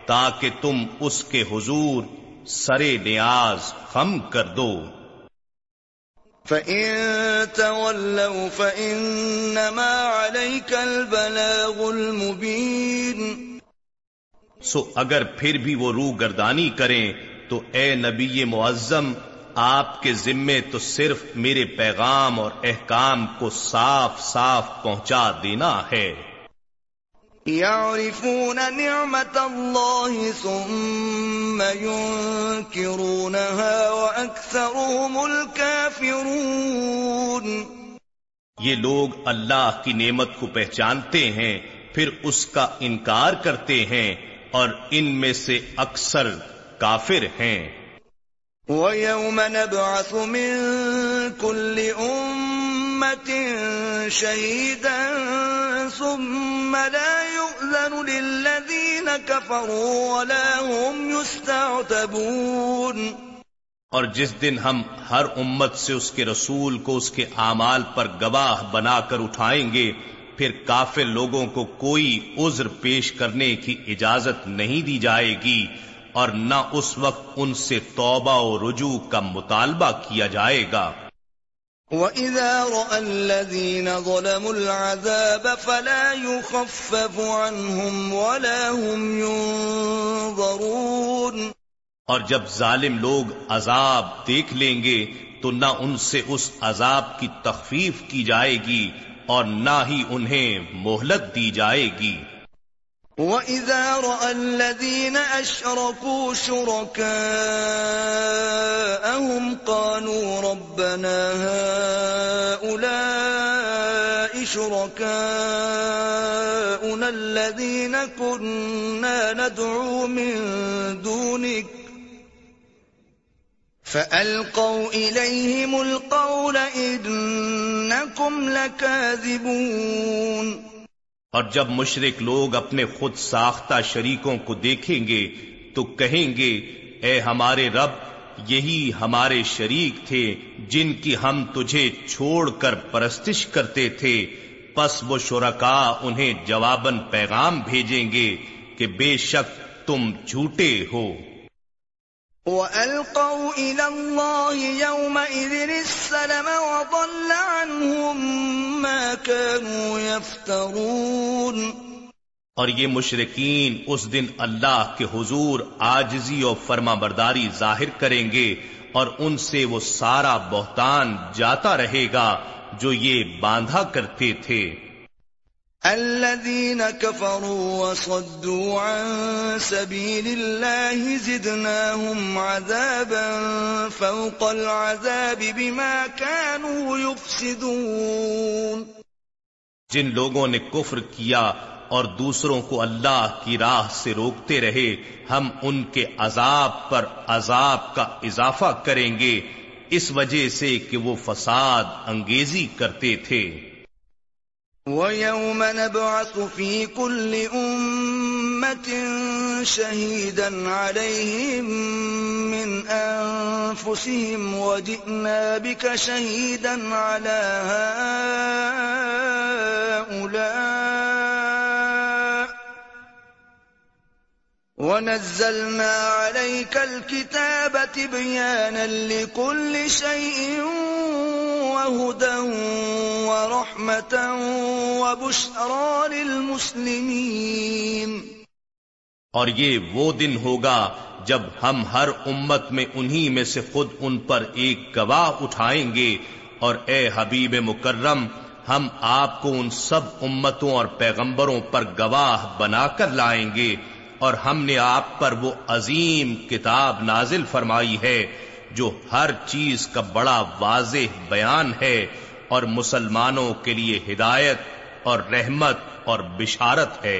Speaker 2: تاکہ تم اس کے حضور سرے نیاز خم کر دو
Speaker 1: فَإِن تَوَلَّوْا فَإِنَّمَا عَلَيْكَ الْبَلَاغُ الْمُبِينَ
Speaker 2: سو اگر پھر بھی وہ روح گردانی کریں تو اے نبی معظم آپ کے ذمے تو صرف میرے پیغام اور احکام کو صاف صاف پہنچا دینا ہے يعرفون نعمة
Speaker 1: الله ثم ينكرونها وأكثرهم الكافرون
Speaker 2: یہ لوگ اللہ کی نعمت کو پہچانتے ہیں پھر اس کا انکار کرتے ہیں اور ان میں سے اکثر کافر ہیں وَيَوْمَ نَبْعَثُ مِن
Speaker 1: كُلِّ أُمَّ ثم لا يؤذن
Speaker 2: ولا هم يستعتبون اور جس دن ہم ہر امت سے اس کے رسول کو اس کے اعمال پر گواہ بنا کر اٹھائیں گے پھر کافر لوگوں کو کوئی عذر پیش کرنے کی اجازت نہیں دی جائے گی اور نہ اس وقت ان سے توبہ و رجوع کا مطالبہ کیا جائے گا وَإِذَا رَأَى الَّذِينَ ظَلَمُوا الْعَذَابَ فَلَا يُخَفَّفُ عَنْهُمْ وَلَا هُمْ يُنظَرُونَ اور جب ظالم لوگ عذاب دیکھ لیں گے تو نہ ان سے اس عذاب کی تخفیف کی جائے گی اور نہ ہی انہیں مہلت دی جائے گی وَإِذَا
Speaker 1: رَأَى الَّذِينَ أَشْرَكُوا شُرَكَاءَهُمْ قَالُوا رَبَّنَا هَا أُولَاءِ شُرَكَاءُنَا الَّذِينَ كُنَّا نَدْعُو مِن دُونِكَ فَأَلْقَوْا إِلَيْهِمُ الْقَوْلَ إِنَّكُمْ لَكَاذِبُونَ
Speaker 2: اور جب مشرق لوگ اپنے خود ساختہ شریکوں کو دیکھیں گے تو کہیں گے اے ہمارے رب یہی ہمارے شریک تھے جن کی ہم تجھے چھوڑ کر پرستش کرتے تھے پس وہ شرکا انہیں جواباً پیغام بھیجیں گے کہ بے شک تم جھوٹے ہو اور یہ مشرقین اس دن اللہ کے حضور آجزی اور فرما برداری ظاہر کریں گے اور ان سے وہ سارا بہتان جاتا رہے گا جو یہ باندھا کرتے تھے الذين كفروا
Speaker 1: وصدوا عن سبيل الله زدناهم عذابا فوق العذاب
Speaker 2: بما كانوا يفسدون جن لوگوں نے کفر کیا اور دوسروں کو اللہ کی راہ سے روکتے رہے ہم ان کے عذاب پر عذاب کا اضافہ کریں گے اس وجہ سے کہ وہ فساد انگیزی کرتے تھے
Speaker 1: وَيَوْمَ نَبْعَثُ فِي كُلِّ أُمَّةٍ شَهِيدًا عَلَيْهِمْ مِنْ أَنْفُسِهِمْ وَجِئْنَا بِكَ شَهِيدًا عَلَى هَؤُلَاءِ ونزلنا عليك الكتاب تبيانا لكل شيء وهدى ورحمة وبشرى
Speaker 2: للمسلمين اور یہ وہ دن ہوگا جب ہم ہر امت میں انہی میں سے خود ان پر ایک گواہ اٹھائیں گے اور اے حبیب مکرم ہم آپ کو ان سب امتوں اور پیغمبروں پر گواہ بنا کر لائیں گے اور ہم نے آپ پر وہ عظیم کتاب نازل فرمائی ہے جو ہر چیز کا بڑا واضح بیان ہے اور مسلمانوں کے لیے ہدایت اور رحمت اور بشارت ہے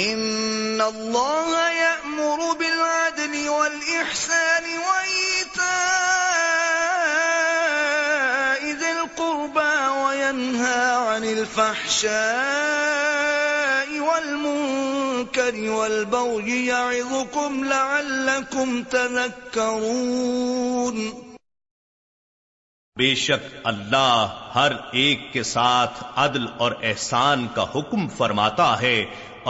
Speaker 2: ان اللہ یأمر بالعدل والإحسان وعیتا اذ القربى وینہا عن الفحشان والبغي يعظكم لعلكم تذكرون بے شک اللہ ہر ایک کے ساتھ عدل اور احسان کا حکم فرماتا ہے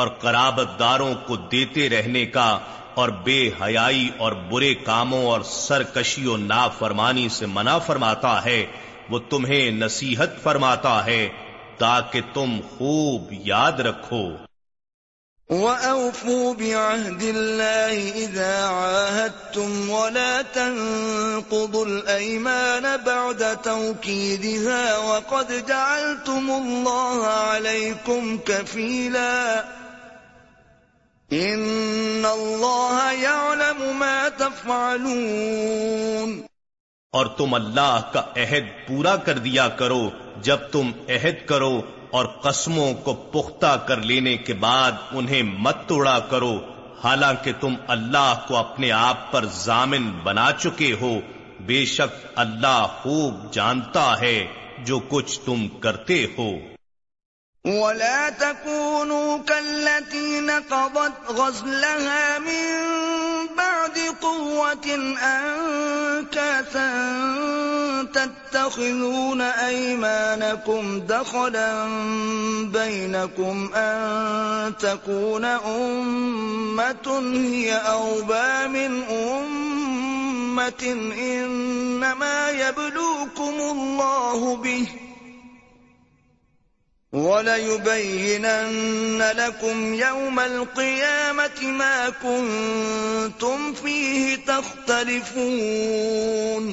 Speaker 2: اور قرابت داروں کو دیتے رہنے کا اور بے حیائی اور برے کاموں اور سرکشی و نافرمانی سے منع فرماتا ہے وہ تمہیں نصیحت فرماتا ہے تاکہ تم خوب یاد رکھو
Speaker 1: وَأَوْفُوا بِعَهْدِ اللَّهِ إِذَا عَاهَدتُّمْ وَلَا تَنقُضُوا الْأَيْمَانَ بَعْدَ تَوْكِيدِهَا وَقَدْ جَعَلْتُمُ اللَّهَ عَلَيْكُمْ كَفِيلًا إِنَّ اللَّهَ يَعْلَمُ مَا تَفْعَلُونَ
Speaker 2: اور تم اللہ کا عہد پورا کر دیا کرو جب تم عہد کرو اور قسموں کو پختہ کر لینے کے بعد انہیں مت توڑا کرو حالانکہ تم اللہ کو اپنے آپ پر ضامن بنا چکے ہو بے شک اللہ خوب جانتا ہے جو کچھ تم کرتے ہو
Speaker 1: ولا تكونوا كالتي نقضت غزلها من بعد قوة أنكاثا تتخذون أيمانكم دخلا بينكم أن تكون أمة هي أوبا من أمة إنما يبلوكم الله به وَلَيُبَيِّنَنَّ لَكُمْ يَوْمَ الْقِيَامَةِ مَا كُنْتُمْ فِيهِ تَخْتَلِفُونَ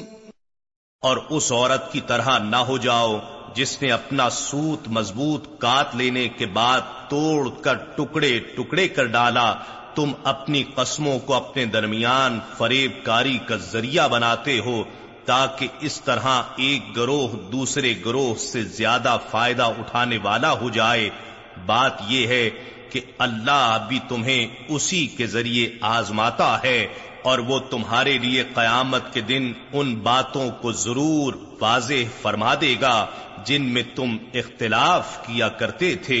Speaker 2: اور اس عورت کی طرح نہ ہو جاؤ جس نے اپنا سوت مضبوط کات لینے کے بعد توڑ کر ٹکڑے ٹکڑے کر ڈالا تم اپنی قسموں کو اپنے درمیان فریب کاری کا ذریعہ بناتے ہو تاکہ اس طرح ایک گروہ دوسرے گروہ سے زیادہ فائدہ اٹھانے والا ہو جائے بات یہ ہے کہ اللہ بھی تمہیں اسی کے ذریعے آزماتا ہے اور وہ تمہارے لیے قیامت کے دن ان باتوں کو ضرور واضح فرما دے گا جن میں تم اختلاف کیا کرتے تھے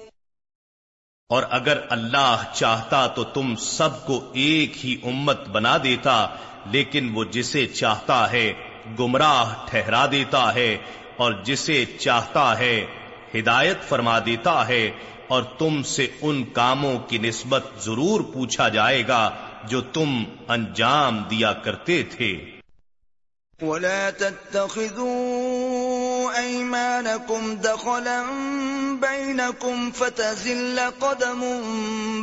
Speaker 2: اور اگر اللہ چاہتا تو تم سب کو ایک ہی امت بنا دیتا لیکن وہ جسے چاہتا ہے گمراہ ٹھہرا دیتا ہے اور جسے چاہتا ہے ہدایت فرما دیتا ہے اور تم سے ان کاموں کی نسبت ضرور پوچھا جائے گا جو تم انجام دیا کرتے تھے
Speaker 1: ولا تتخذوا دخلا بينكم فتزل قدم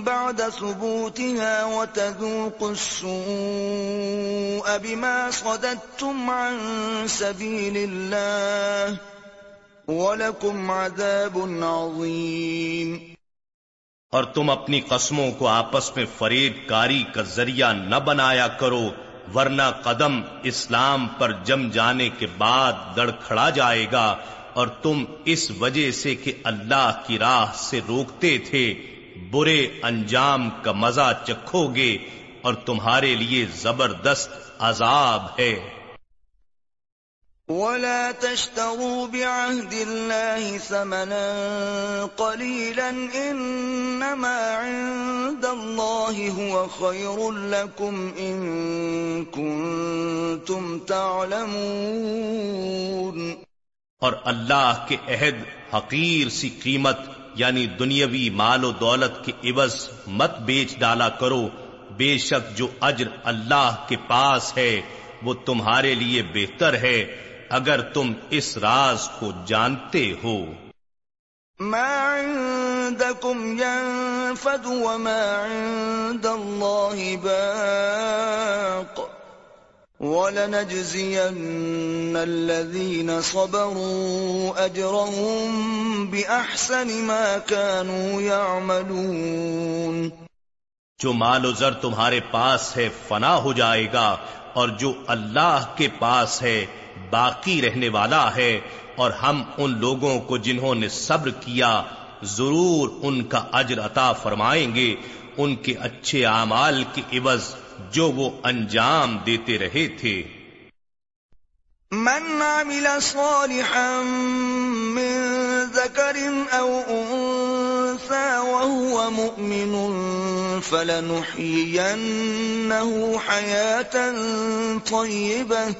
Speaker 1: بعد ثبوتها وتذوقوا السوء بما صددتم عن سبيل الله ولكم عذاب عظيم
Speaker 2: اور تم اپنی قسموں کو آپس میں فریب کاری کا ذریعہ نہ بنایا کرو ورنہ قدم اسلام پر جم جانے کے بعد کھڑا جائے گا اور تم اس وجہ سے کہ اللہ کی راہ سے روکتے تھے برے انجام کا مزہ چکھو گے اور تمہارے لیے زبردست عذاب ہے
Speaker 1: ولا تشتروا بعهد الله ثمنا قليلا انما عند الله هو خير لكم ان كنتم تعلمون اور اللہ کے
Speaker 2: عہد حقیر سی قیمت یعنی دنیاوی مال و دولت کے عوض مت بیچ ڈالا کرو بے شک جو اجر اللہ کے پاس ہے وہ تمہارے لیے بہتر ہے اگر تم اس راز کو جانتے ہو
Speaker 1: ما عندكم ينفد وما عند الله باق ولنجزين الذين صبروا أجرهم بأحسن ما كانوا يعملون
Speaker 2: جو مال و زر تمہارے پاس ہے فنا ہو جائے گا اور جو اللہ کے پاس ہے باقی رہنے والا ہے اور ہم ان لوگوں کو جنہوں نے صبر کیا ضرور ان کا اجر عطا فرمائیں گے ان کے اچھے اعمال کے عوض جو وہ انجام دیتے رہے تھے من من عمل صالحا او مؤمن فلنحيينه
Speaker 1: سوری ہم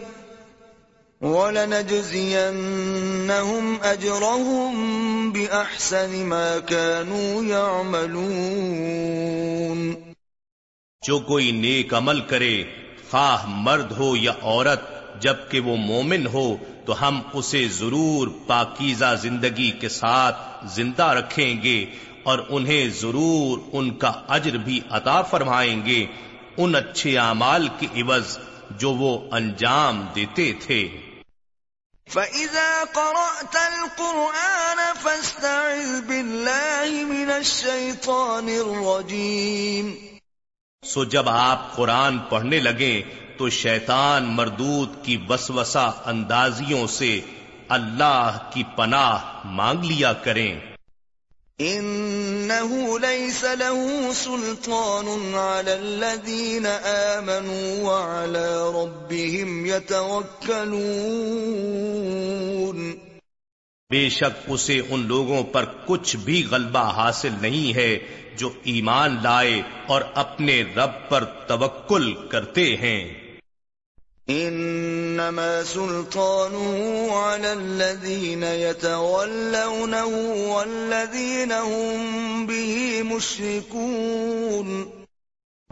Speaker 1: وَلَنَجْزِيَنَّهُمْ أَجْرَهُمْ
Speaker 2: بِأَحْسَنِ مَا كَانُوا يَعْمَلُونَ جو کوئی نیک عمل کرے خواہ مرد ہو یا عورت جب کہ وہ مومن ہو تو ہم اسے ضرور پاکیزہ زندگی کے ساتھ زندہ رکھیں گے اور انہیں ضرور ان کا اجر بھی عطا فرمائیں گے ان اچھے اعمال کے عوض جو وہ انجام دیتے تھے
Speaker 1: فَإِذَا قَرَأْتَ الْقُرْآنَ فَاسْتَعِذْ بِاللَّهِ مِنَ الشَّيْطَانِ الرَّجِيمِ
Speaker 2: سو جب آپ قرآن پڑھنے لگیں تو شیطان مردود کی وسوسہ اندازیوں سے اللہ کی پناہ مانگ لیا کریں انه ليس له سلطان على الذين امنوا وعلى ربهم يتوكلون بے شک اسے ان لوگوں پر کچھ بھی غلبہ حاصل نہیں ہے جو ایمان لائے اور اپنے رب پر توکل کرتے ہیں انما
Speaker 1: سلطانه على الذين يتولونه والذين هم
Speaker 2: به مشركون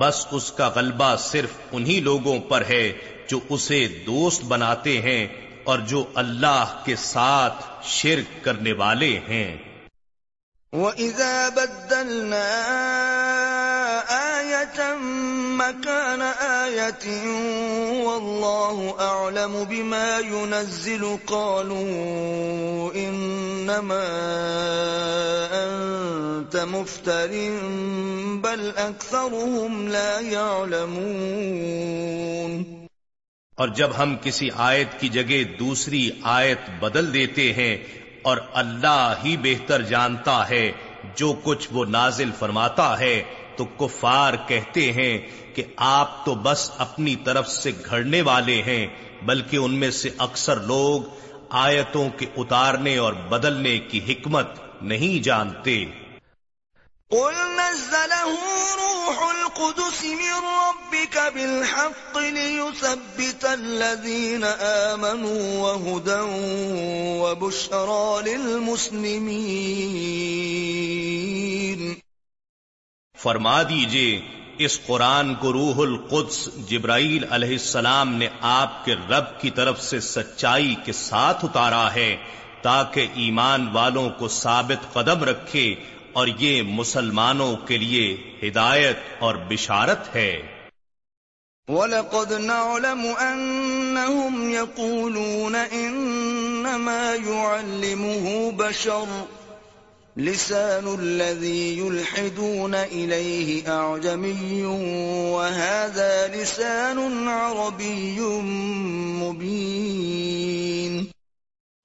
Speaker 2: بس اس کا غلبہ صرف انہی لوگوں پر ہے جو اسے دوست بناتے ہیں اور جو اللہ کے ساتھ شرک کرنے والے ہیں
Speaker 1: وَإِذَا بَدَّلْنَا مكان آية والله أعلم بما ينزل قالوا إنما أنت مفتر بل أكثرهم لا يعلمون
Speaker 2: اور جب ہم کسی آیت کی جگہ دوسری آیت بدل دیتے ہیں اور اللہ ہی بہتر جانتا ہے جو کچھ وہ نازل فرماتا ہے تو کفار کہتے ہیں کہ آپ تو بس اپنی طرف سے گھڑنے والے ہیں بلکہ ان میں سے اکثر لوگ آیتوں کے اتارنے اور بدلنے کی حکمت نہیں جانتے
Speaker 1: وهدى وبشرى للمسلمين
Speaker 2: فرما دیجیے اس قرآن کو روح القدس جبرائیل علیہ السلام نے آپ کے رب کی طرف سے سچائی کے ساتھ اتارا ہے تاکہ ایمان والوں کو ثابت قدم رکھے اور یہ مسلمانوں کے لیے ہدایت اور بشارت ہے وَلَقَدْ نَعْلَمُ أَنَّهُمْ يَقُولُونَ
Speaker 1: إِنَّمَا يُعَلِّمُهُ بَشَرٌ لسان لسان الذي يلحدون إليه أعجمي وهذا
Speaker 2: عربي مبين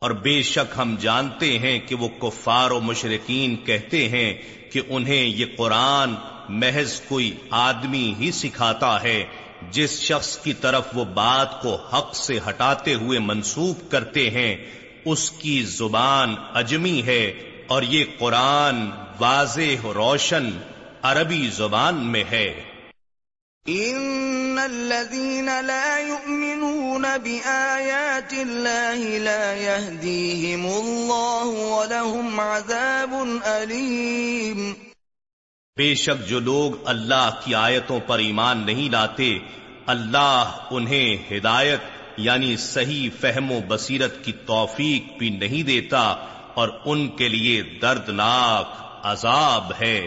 Speaker 2: اور بے شک ہم جانتے ہیں کہ وہ کفار و مشرقین کہتے ہیں کہ انہیں یہ قرآن محض کوئی آدمی ہی سکھاتا ہے جس شخص کی طرف وہ بات کو حق سے ہٹاتے ہوئے منسوخ کرتے ہیں اس کی زبان اجمی ہے اور یہ قرآن واضح روشن عربی زبان میں ہے ان لا لا يؤمنون يهديهم ولهم عذاب بے شک جو لوگ اللہ کی آیتوں پر ایمان نہیں لاتے اللہ انہیں ہدایت یعنی صحیح فہم و بصیرت کی توفیق بھی نہیں دیتا اور ان کے لیے دردناک عذاب ہے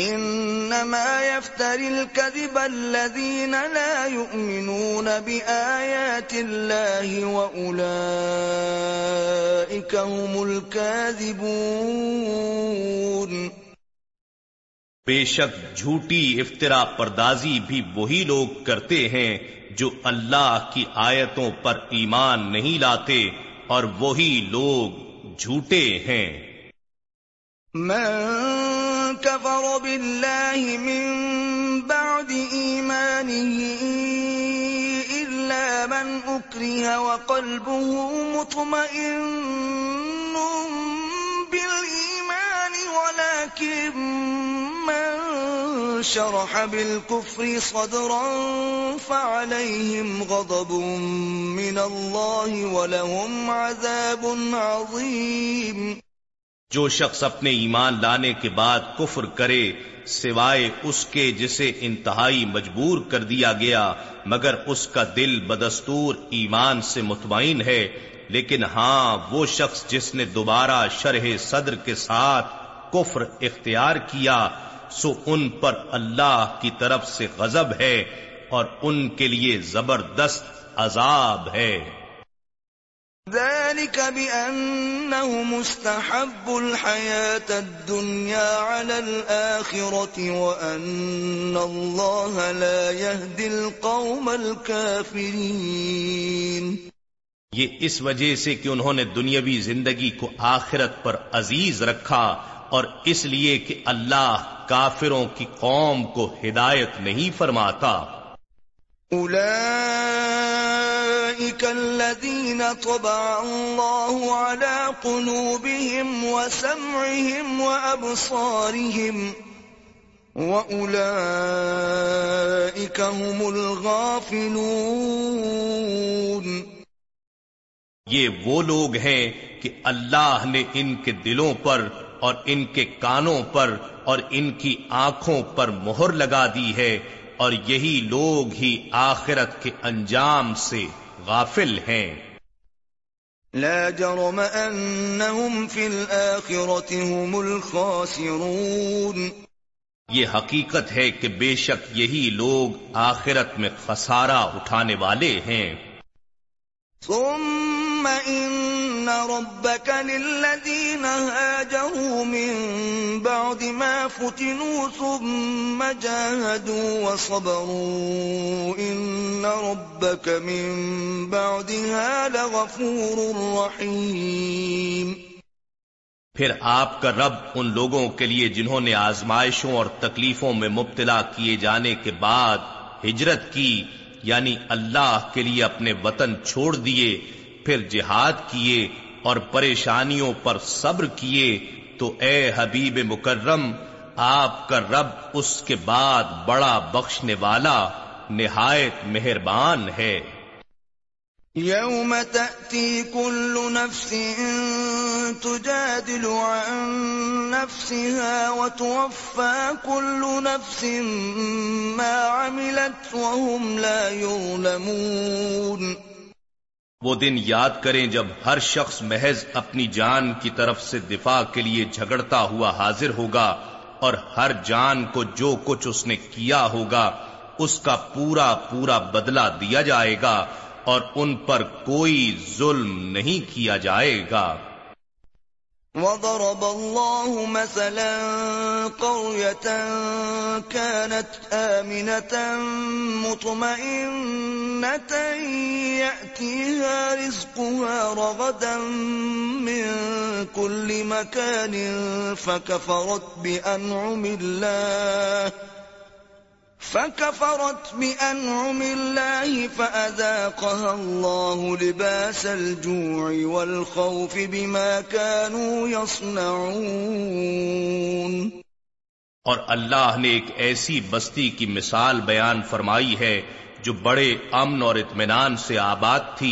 Speaker 2: انما يفتر الكذب الذين لا يؤمنون بآيات الله وأولئك هم الكاذبون بے شک جھوٹی افترا پردازی بھی وہی لوگ کرتے ہیں جو اللہ کی آیتوں پر ایمان نہیں لاتے اور وہی لوگ جھوٹے ہیں
Speaker 1: من كفر بالله من بعد بادی منی من و وقلبه مطمئن بلی ولكن من شرح بالكفر صدرا فعليهم
Speaker 2: غضب من الله ولهم عذاب عظيم جو شخص اپنے ایمان لانے کے بعد کفر کرے سوائے اس کے جسے انتہائی مجبور کر دیا گیا مگر اس کا دل بدستور ایمان سے مطمئن ہے لیکن ہاں وہ شخص جس نے دوبارہ شرح صدر کے ساتھ کفر اختیار کیا سو ان پر اللہ کی طرف سے غضب ہے اور ان کے لیے زبردست عذاب ہے
Speaker 1: مستحب الحت دنیا دل لا يهدي کا فری
Speaker 2: یہ اس وجہ سے کہ انہوں نے دنیاوی زندگی کو آخرت پر عزیز رکھا اور اس لیے کہ اللہ کافروں کی قوم کو ہدایت نہیں فرماتا
Speaker 1: طبع اللہ علی پنوب اب سوری وَأُولَئِكَ هُمُ الْغَافِلُونَ
Speaker 2: یہ وہ لوگ ہیں کہ اللہ نے ان کے دلوں پر اور ان کے کانوں پر اور ان کی آنکھوں پر مہر لگا دی ہے اور یہی لوگ ہی آخرت کے انجام سے غافل ہیں
Speaker 1: لا جرم انہم فی الاخرت ہم الخاسرون
Speaker 2: یہ حقیقت ہے کہ بے شک یہی لوگ آخرت میں خسارہ اٹھانے والے ہیں ثم
Speaker 1: ثم ان ان ربك ربك للذين هاجروا من من بعد ما فتنوا جاهدوا وصبروا بعدها لغفور رحيم
Speaker 2: پھر آپ کا رب ان لوگوں کے لیے جنہوں نے آزمائشوں اور تکلیفوں میں مبتلا کیے جانے کے بعد ہجرت کی یعنی اللہ کے لیے اپنے وطن چھوڑ دیے پھر جہاد کیے اور پریشانیوں پر صبر کیے تو اے حبیب مکرم آپ کا رب اس کے بعد بڑا بخشنے والا نہایت مہربان ہے يوم تأتي كل كل نفس نفس تجادل عن نفسها وتوفى ما عملت وهم لا وہ دن یاد کریں جب ہر شخص محض اپنی جان کی طرف سے دفاع کے لیے جھگڑتا ہوا حاضر ہوگا اور ہر جان کو جو کچھ اس نے کیا ہوگا اس کا پورا پورا بدلہ دیا جائے گا اور ان پر کوئی ظلم نہیں کیا جائے گا
Speaker 1: وضرب الله مثلا قرية كانت آمنة مطمئنة يأتيها رزقها رغدا من كل مكان فكفرت بأنعم الله فكفرت بأنعم الله فأذاقها الله لباس الجوع والخوف بما كانوا يصنعون اور اللہ
Speaker 2: نے ایک ایسی بستی کی مثال بیان فرمائی ہے جو بڑے امن اور اطمینان سے آباد تھی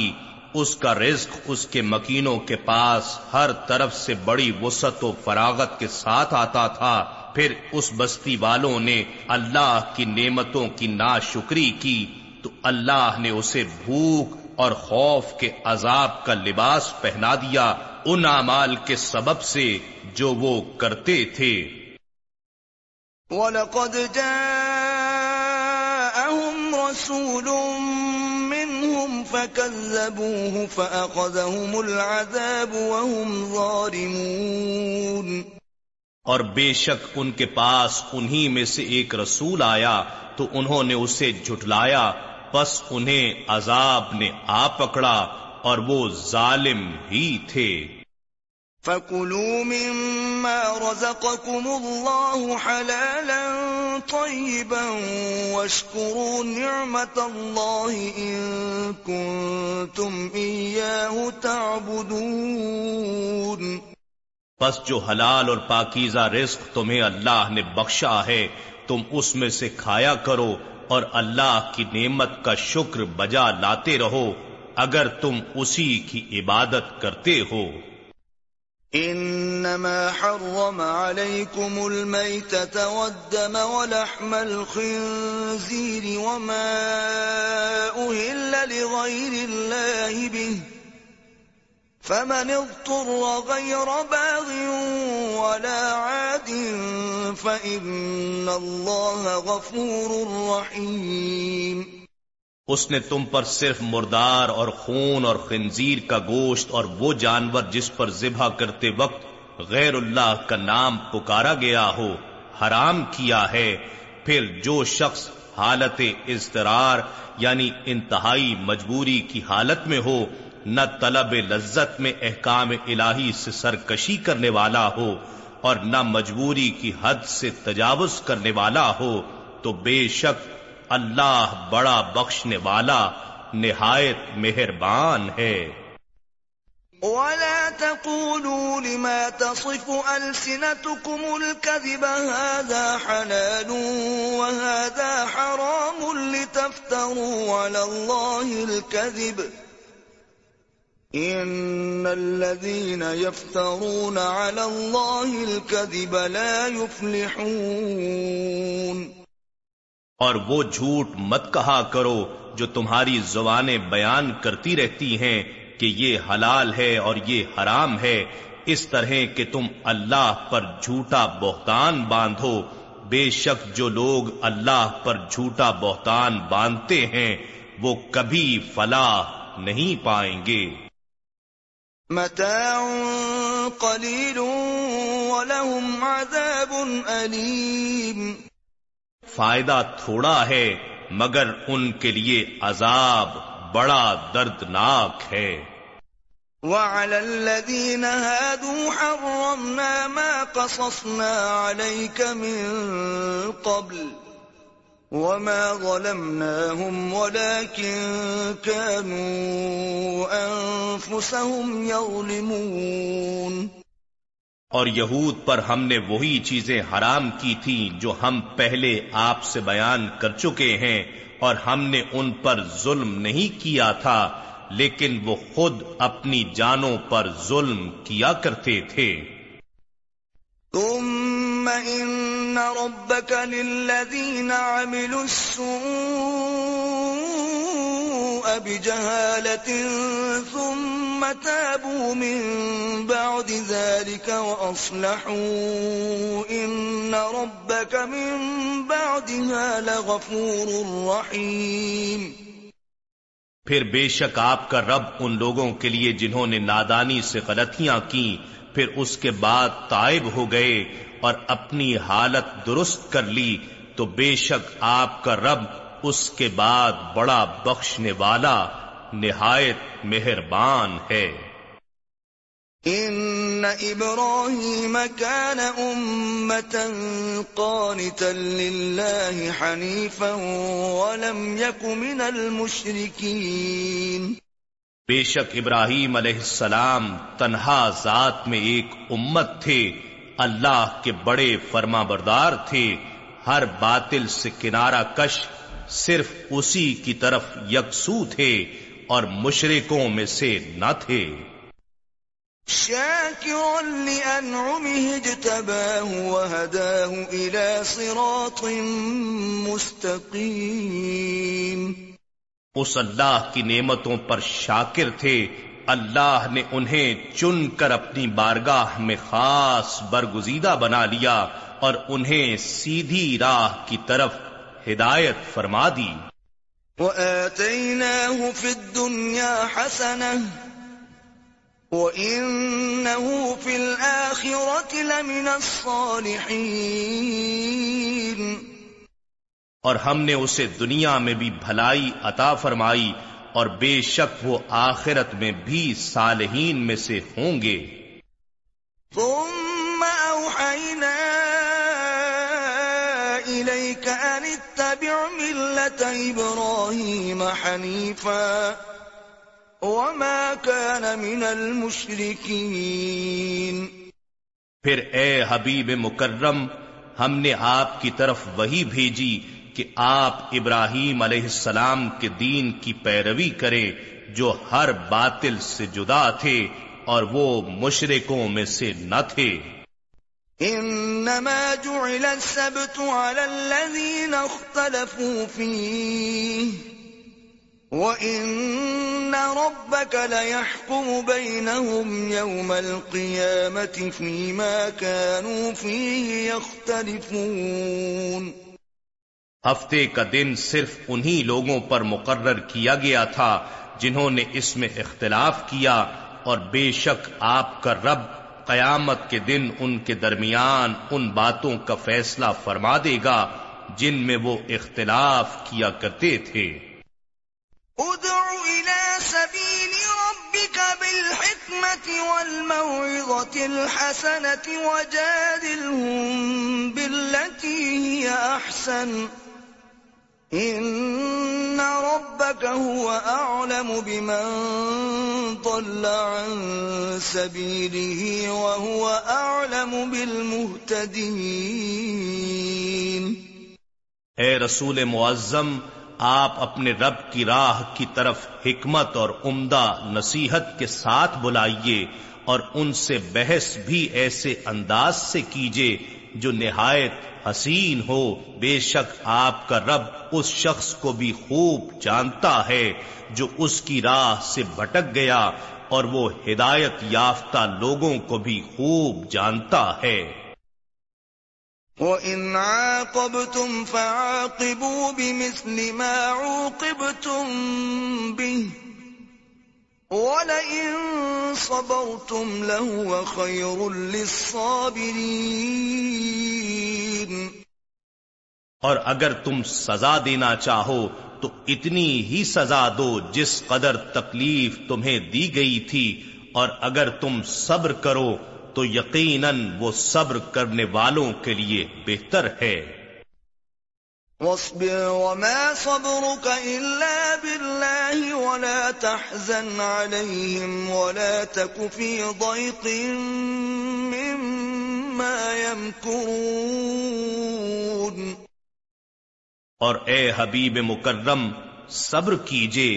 Speaker 2: اس کا رزق اس کے مکینوں کے پاس ہر طرف سے بڑی وسعت و فراغت کے ساتھ آتا تھا پھر اس بستی والوں نے اللہ کی نعمتوں کی ناشکری کی تو اللہ نے اسے بھوک اور خوف کے عذاب کا لباس پہنا دیا ان اعمال کے سبب سے جو وہ کرتے تھے وَلَقَدْ جَاءَهُمْ رَسُولٌ مِّنْهُمْ فَكَذَّبُوهُ فَأَخَذَهُمُ الْعَذَابُ وَهُمْ ظَالِمُونَ اور بے شک ان کے پاس انہی میں سے ایک رسول آیا تو انہوں نے اسے جھٹلایا پس انہیں عذاب نے آ پکڑا اور وہ ظالم ہی تھے فَكُلُوا مِمَّا
Speaker 1: رَزَقَكُمُ اللَّهُ حَلَالًا طَيِّبًا وَاشْكُرُوا نِعْمَةَ اللَّهِ إِن كُنتُمْ إِيَّاهُ تَعْبُدُونَ
Speaker 2: پس جو حلال اور پاکیزہ رزق تمہیں اللہ نے بخشا ہے تم اس میں سے کھایا کرو اور اللہ کی نعمت کا شکر بجا لاتے رہو اگر تم اسی کی عبادت کرتے ہو انما حرم عليكم الميتة والدم ولحم
Speaker 1: الخنزير وما اهل لغير الله به فمن اضطر غير باغ ولا عاد فإن الله غفور رحيم اس
Speaker 2: نے تم پر صرف مردار اور خون اور خنزیر کا گوشت اور وہ جانور جس پر ذبح کرتے وقت غیر اللہ کا نام پکارا گیا ہو حرام کیا ہے پھر جو شخص حالت اضطرار یعنی انتہائی مجبوری کی حالت میں ہو نہ طلب لذت میں احکام الہی سے سرکشی کرنے والا ہو اور نہ مجبوری کی حد سے تجاوز کرنے والا ہو تو بے شک اللہ بڑا بخشنے والا نہایت مہربان ہے ولا تقولوا لما تصف ألسنتكم الكذب هذا حلال وهذا حرام لتفتروا على الله الكذب اور وہ جھوٹ مت کہا کرو جو تمہاری زبانیں بیان کرتی رہتی ہیں کہ یہ حلال ہے اور یہ حرام ہے اس طرح کہ تم اللہ پر جھوٹا بہتان باندھو بے شک جو لوگ اللہ پر جھوٹا بہتان باندھتے ہیں وہ کبھی فلاح نہیں پائیں گے
Speaker 1: متاع قليل ولهم
Speaker 2: عذاب أليم فائدہ تھوڑا ہے مگر ان کے لیے عذاب بڑا دردناک ہے وعلى الذين
Speaker 1: هادوا حرمنا ما قصصنا عليك من قبل اور
Speaker 2: یہود پر ہم نے وہی چیزیں حرام کی تھی جو ہم پہلے آپ سے بیان کر چکے ہیں اور ہم نے ان پر ظلم نہیں کیا تھا لیکن وہ خود اپنی جانوں پر ظلم کیا کرتے تھے
Speaker 1: تم میں روبکین نروب کبھی بعد
Speaker 2: پھر بے شک آپ کا رب ان لوگوں کے لیے جنہوں نے نادانی سے غلطیاں کی پھر اس کے بعد تائب ہو گئے اور اپنی حالت درست کر لی تو بے شک آپ کا رب اس کے بعد بڑا بخشنے والا نہایت مہربان ہے ان ابراہیم كان امتا قانتا للہ حنیفا ولم یک من المشرکین بے شک ابراہیم علیہ السلام تنہا ذات میں ایک امت تھے اللہ کے بڑے فرما بردار تھے ہر باطل سے کنارہ کش صرف اسی کی طرف یکسو تھے اور مشرقوں میں سے نہ تھے
Speaker 1: مستقيم
Speaker 2: اس اللہ کی نعمتوں پر شاکر تھے اللہ نے انہیں چن کر اپنی بارگاہ میں خاص برگزیدہ بنا لیا اور انہیں سیدھی راہ کی طرف ہدایت فرما
Speaker 1: دی وَآتَيْنَاهُ فِي الدُّنْيَا حَسَنَةً وَإِنَّهُ فِي الْآخِرَةِ لَمِنَ الصَّالِحِينَ
Speaker 2: اور ہم نے اسے دنیا میں بھی بھلائی عطا فرمائی اور بے شک وہ آخرت میں بھی صالحین میں سے ہوں گے
Speaker 1: ملت ابراہیم حنیفا وما كان من المشرکین
Speaker 2: پھر اے حبیب مکرم ہم نے آپ کی طرف وہی بھیجی کہ آپ ابراہیم علیہ السلام کے دین کی پیروی کریں جو ہر باطل سے جدا تھے اور وہ مشرقوں میں سے نہ تھے
Speaker 1: فيما كانوا فيه يختلفون
Speaker 2: ہفتے کا دن صرف انہی لوگوں پر مقرر کیا گیا تھا جنہوں نے اس میں اختلاف کیا اور بے شک آپ کا رب قیامت کے دن ان کے درمیان ان باتوں کا فیصلہ فرما دے گا جن میں وہ اختلاف کیا کرتے تھے ادعو الى سبیل احسن ربك هو بمن عن سبيله وهو بالمهتدين اے رسول معظم آپ اپنے رب کی راہ کی طرف حکمت اور عمدہ نصیحت کے ساتھ بلائیے اور ان سے بحث بھی ایسے انداز سے کیجیے جو نہایت حسین ہو بے شک آپ کا رب اس شخص کو بھی خوب جانتا ہے جو اس کی راہ سے بھٹک گیا اور وہ ہدایت یافتہ لوگوں کو بھی خوب جانتا ہے وَإِن عَاقَبْتُمْ فَعَاقِبُوا بِمِثْلِ مَا عُوقِبْتُمْ بِهِ اور اگر تم سزا دینا چاہو تو اتنی ہی سزا دو جس قدر تکلیف تمہیں دی گئی تھی اور اگر تم صبر کرو تو یقیناً وہ صبر کرنے والوں کے لیے بہتر ہے واصبر وما صبرك إلا بالله ولا تحزن عليهم ولا تك في ضيق مما يمكرون اور اے حبیب مکرم صبر کیجئے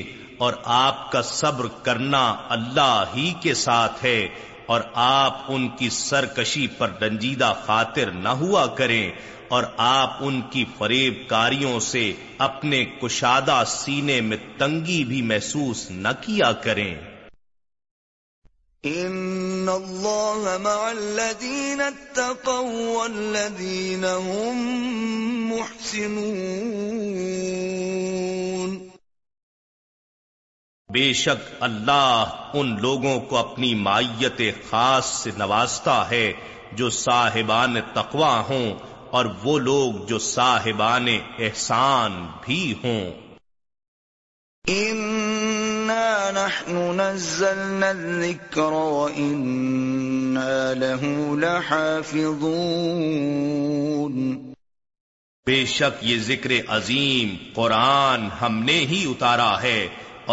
Speaker 2: اور آپ کا صبر کرنا اللہ ہی کے ساتھ ہے اور آپ ان کی سرکشی پر رنجیدہ خاطر نہ ہوا کریں اور آپ ان کی فریب کاریوں سے اپنے کشادہ سینے میں تنگی بھی محسوس نہ کیا کریں ان اللہ مع الذین
Speaker 1: اتقوا والذین محسنون
Speaker 2: بے شک اللہ ان لوگوں کو اپنی مائیت خاص سے نوازتا ہے جو صاحبان تقوا ہوں اور وہ لوگ جو صاحبان احسان بھی ہوں
Speaker 1: لحافظون
Speaker 2: بے شک یہ ذکر عظیم قرآن ہم نے ہی اتارا ہے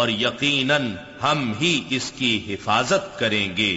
Speaker 2: اور یقیناً ہم ہی اس کی حفاظت کریں گے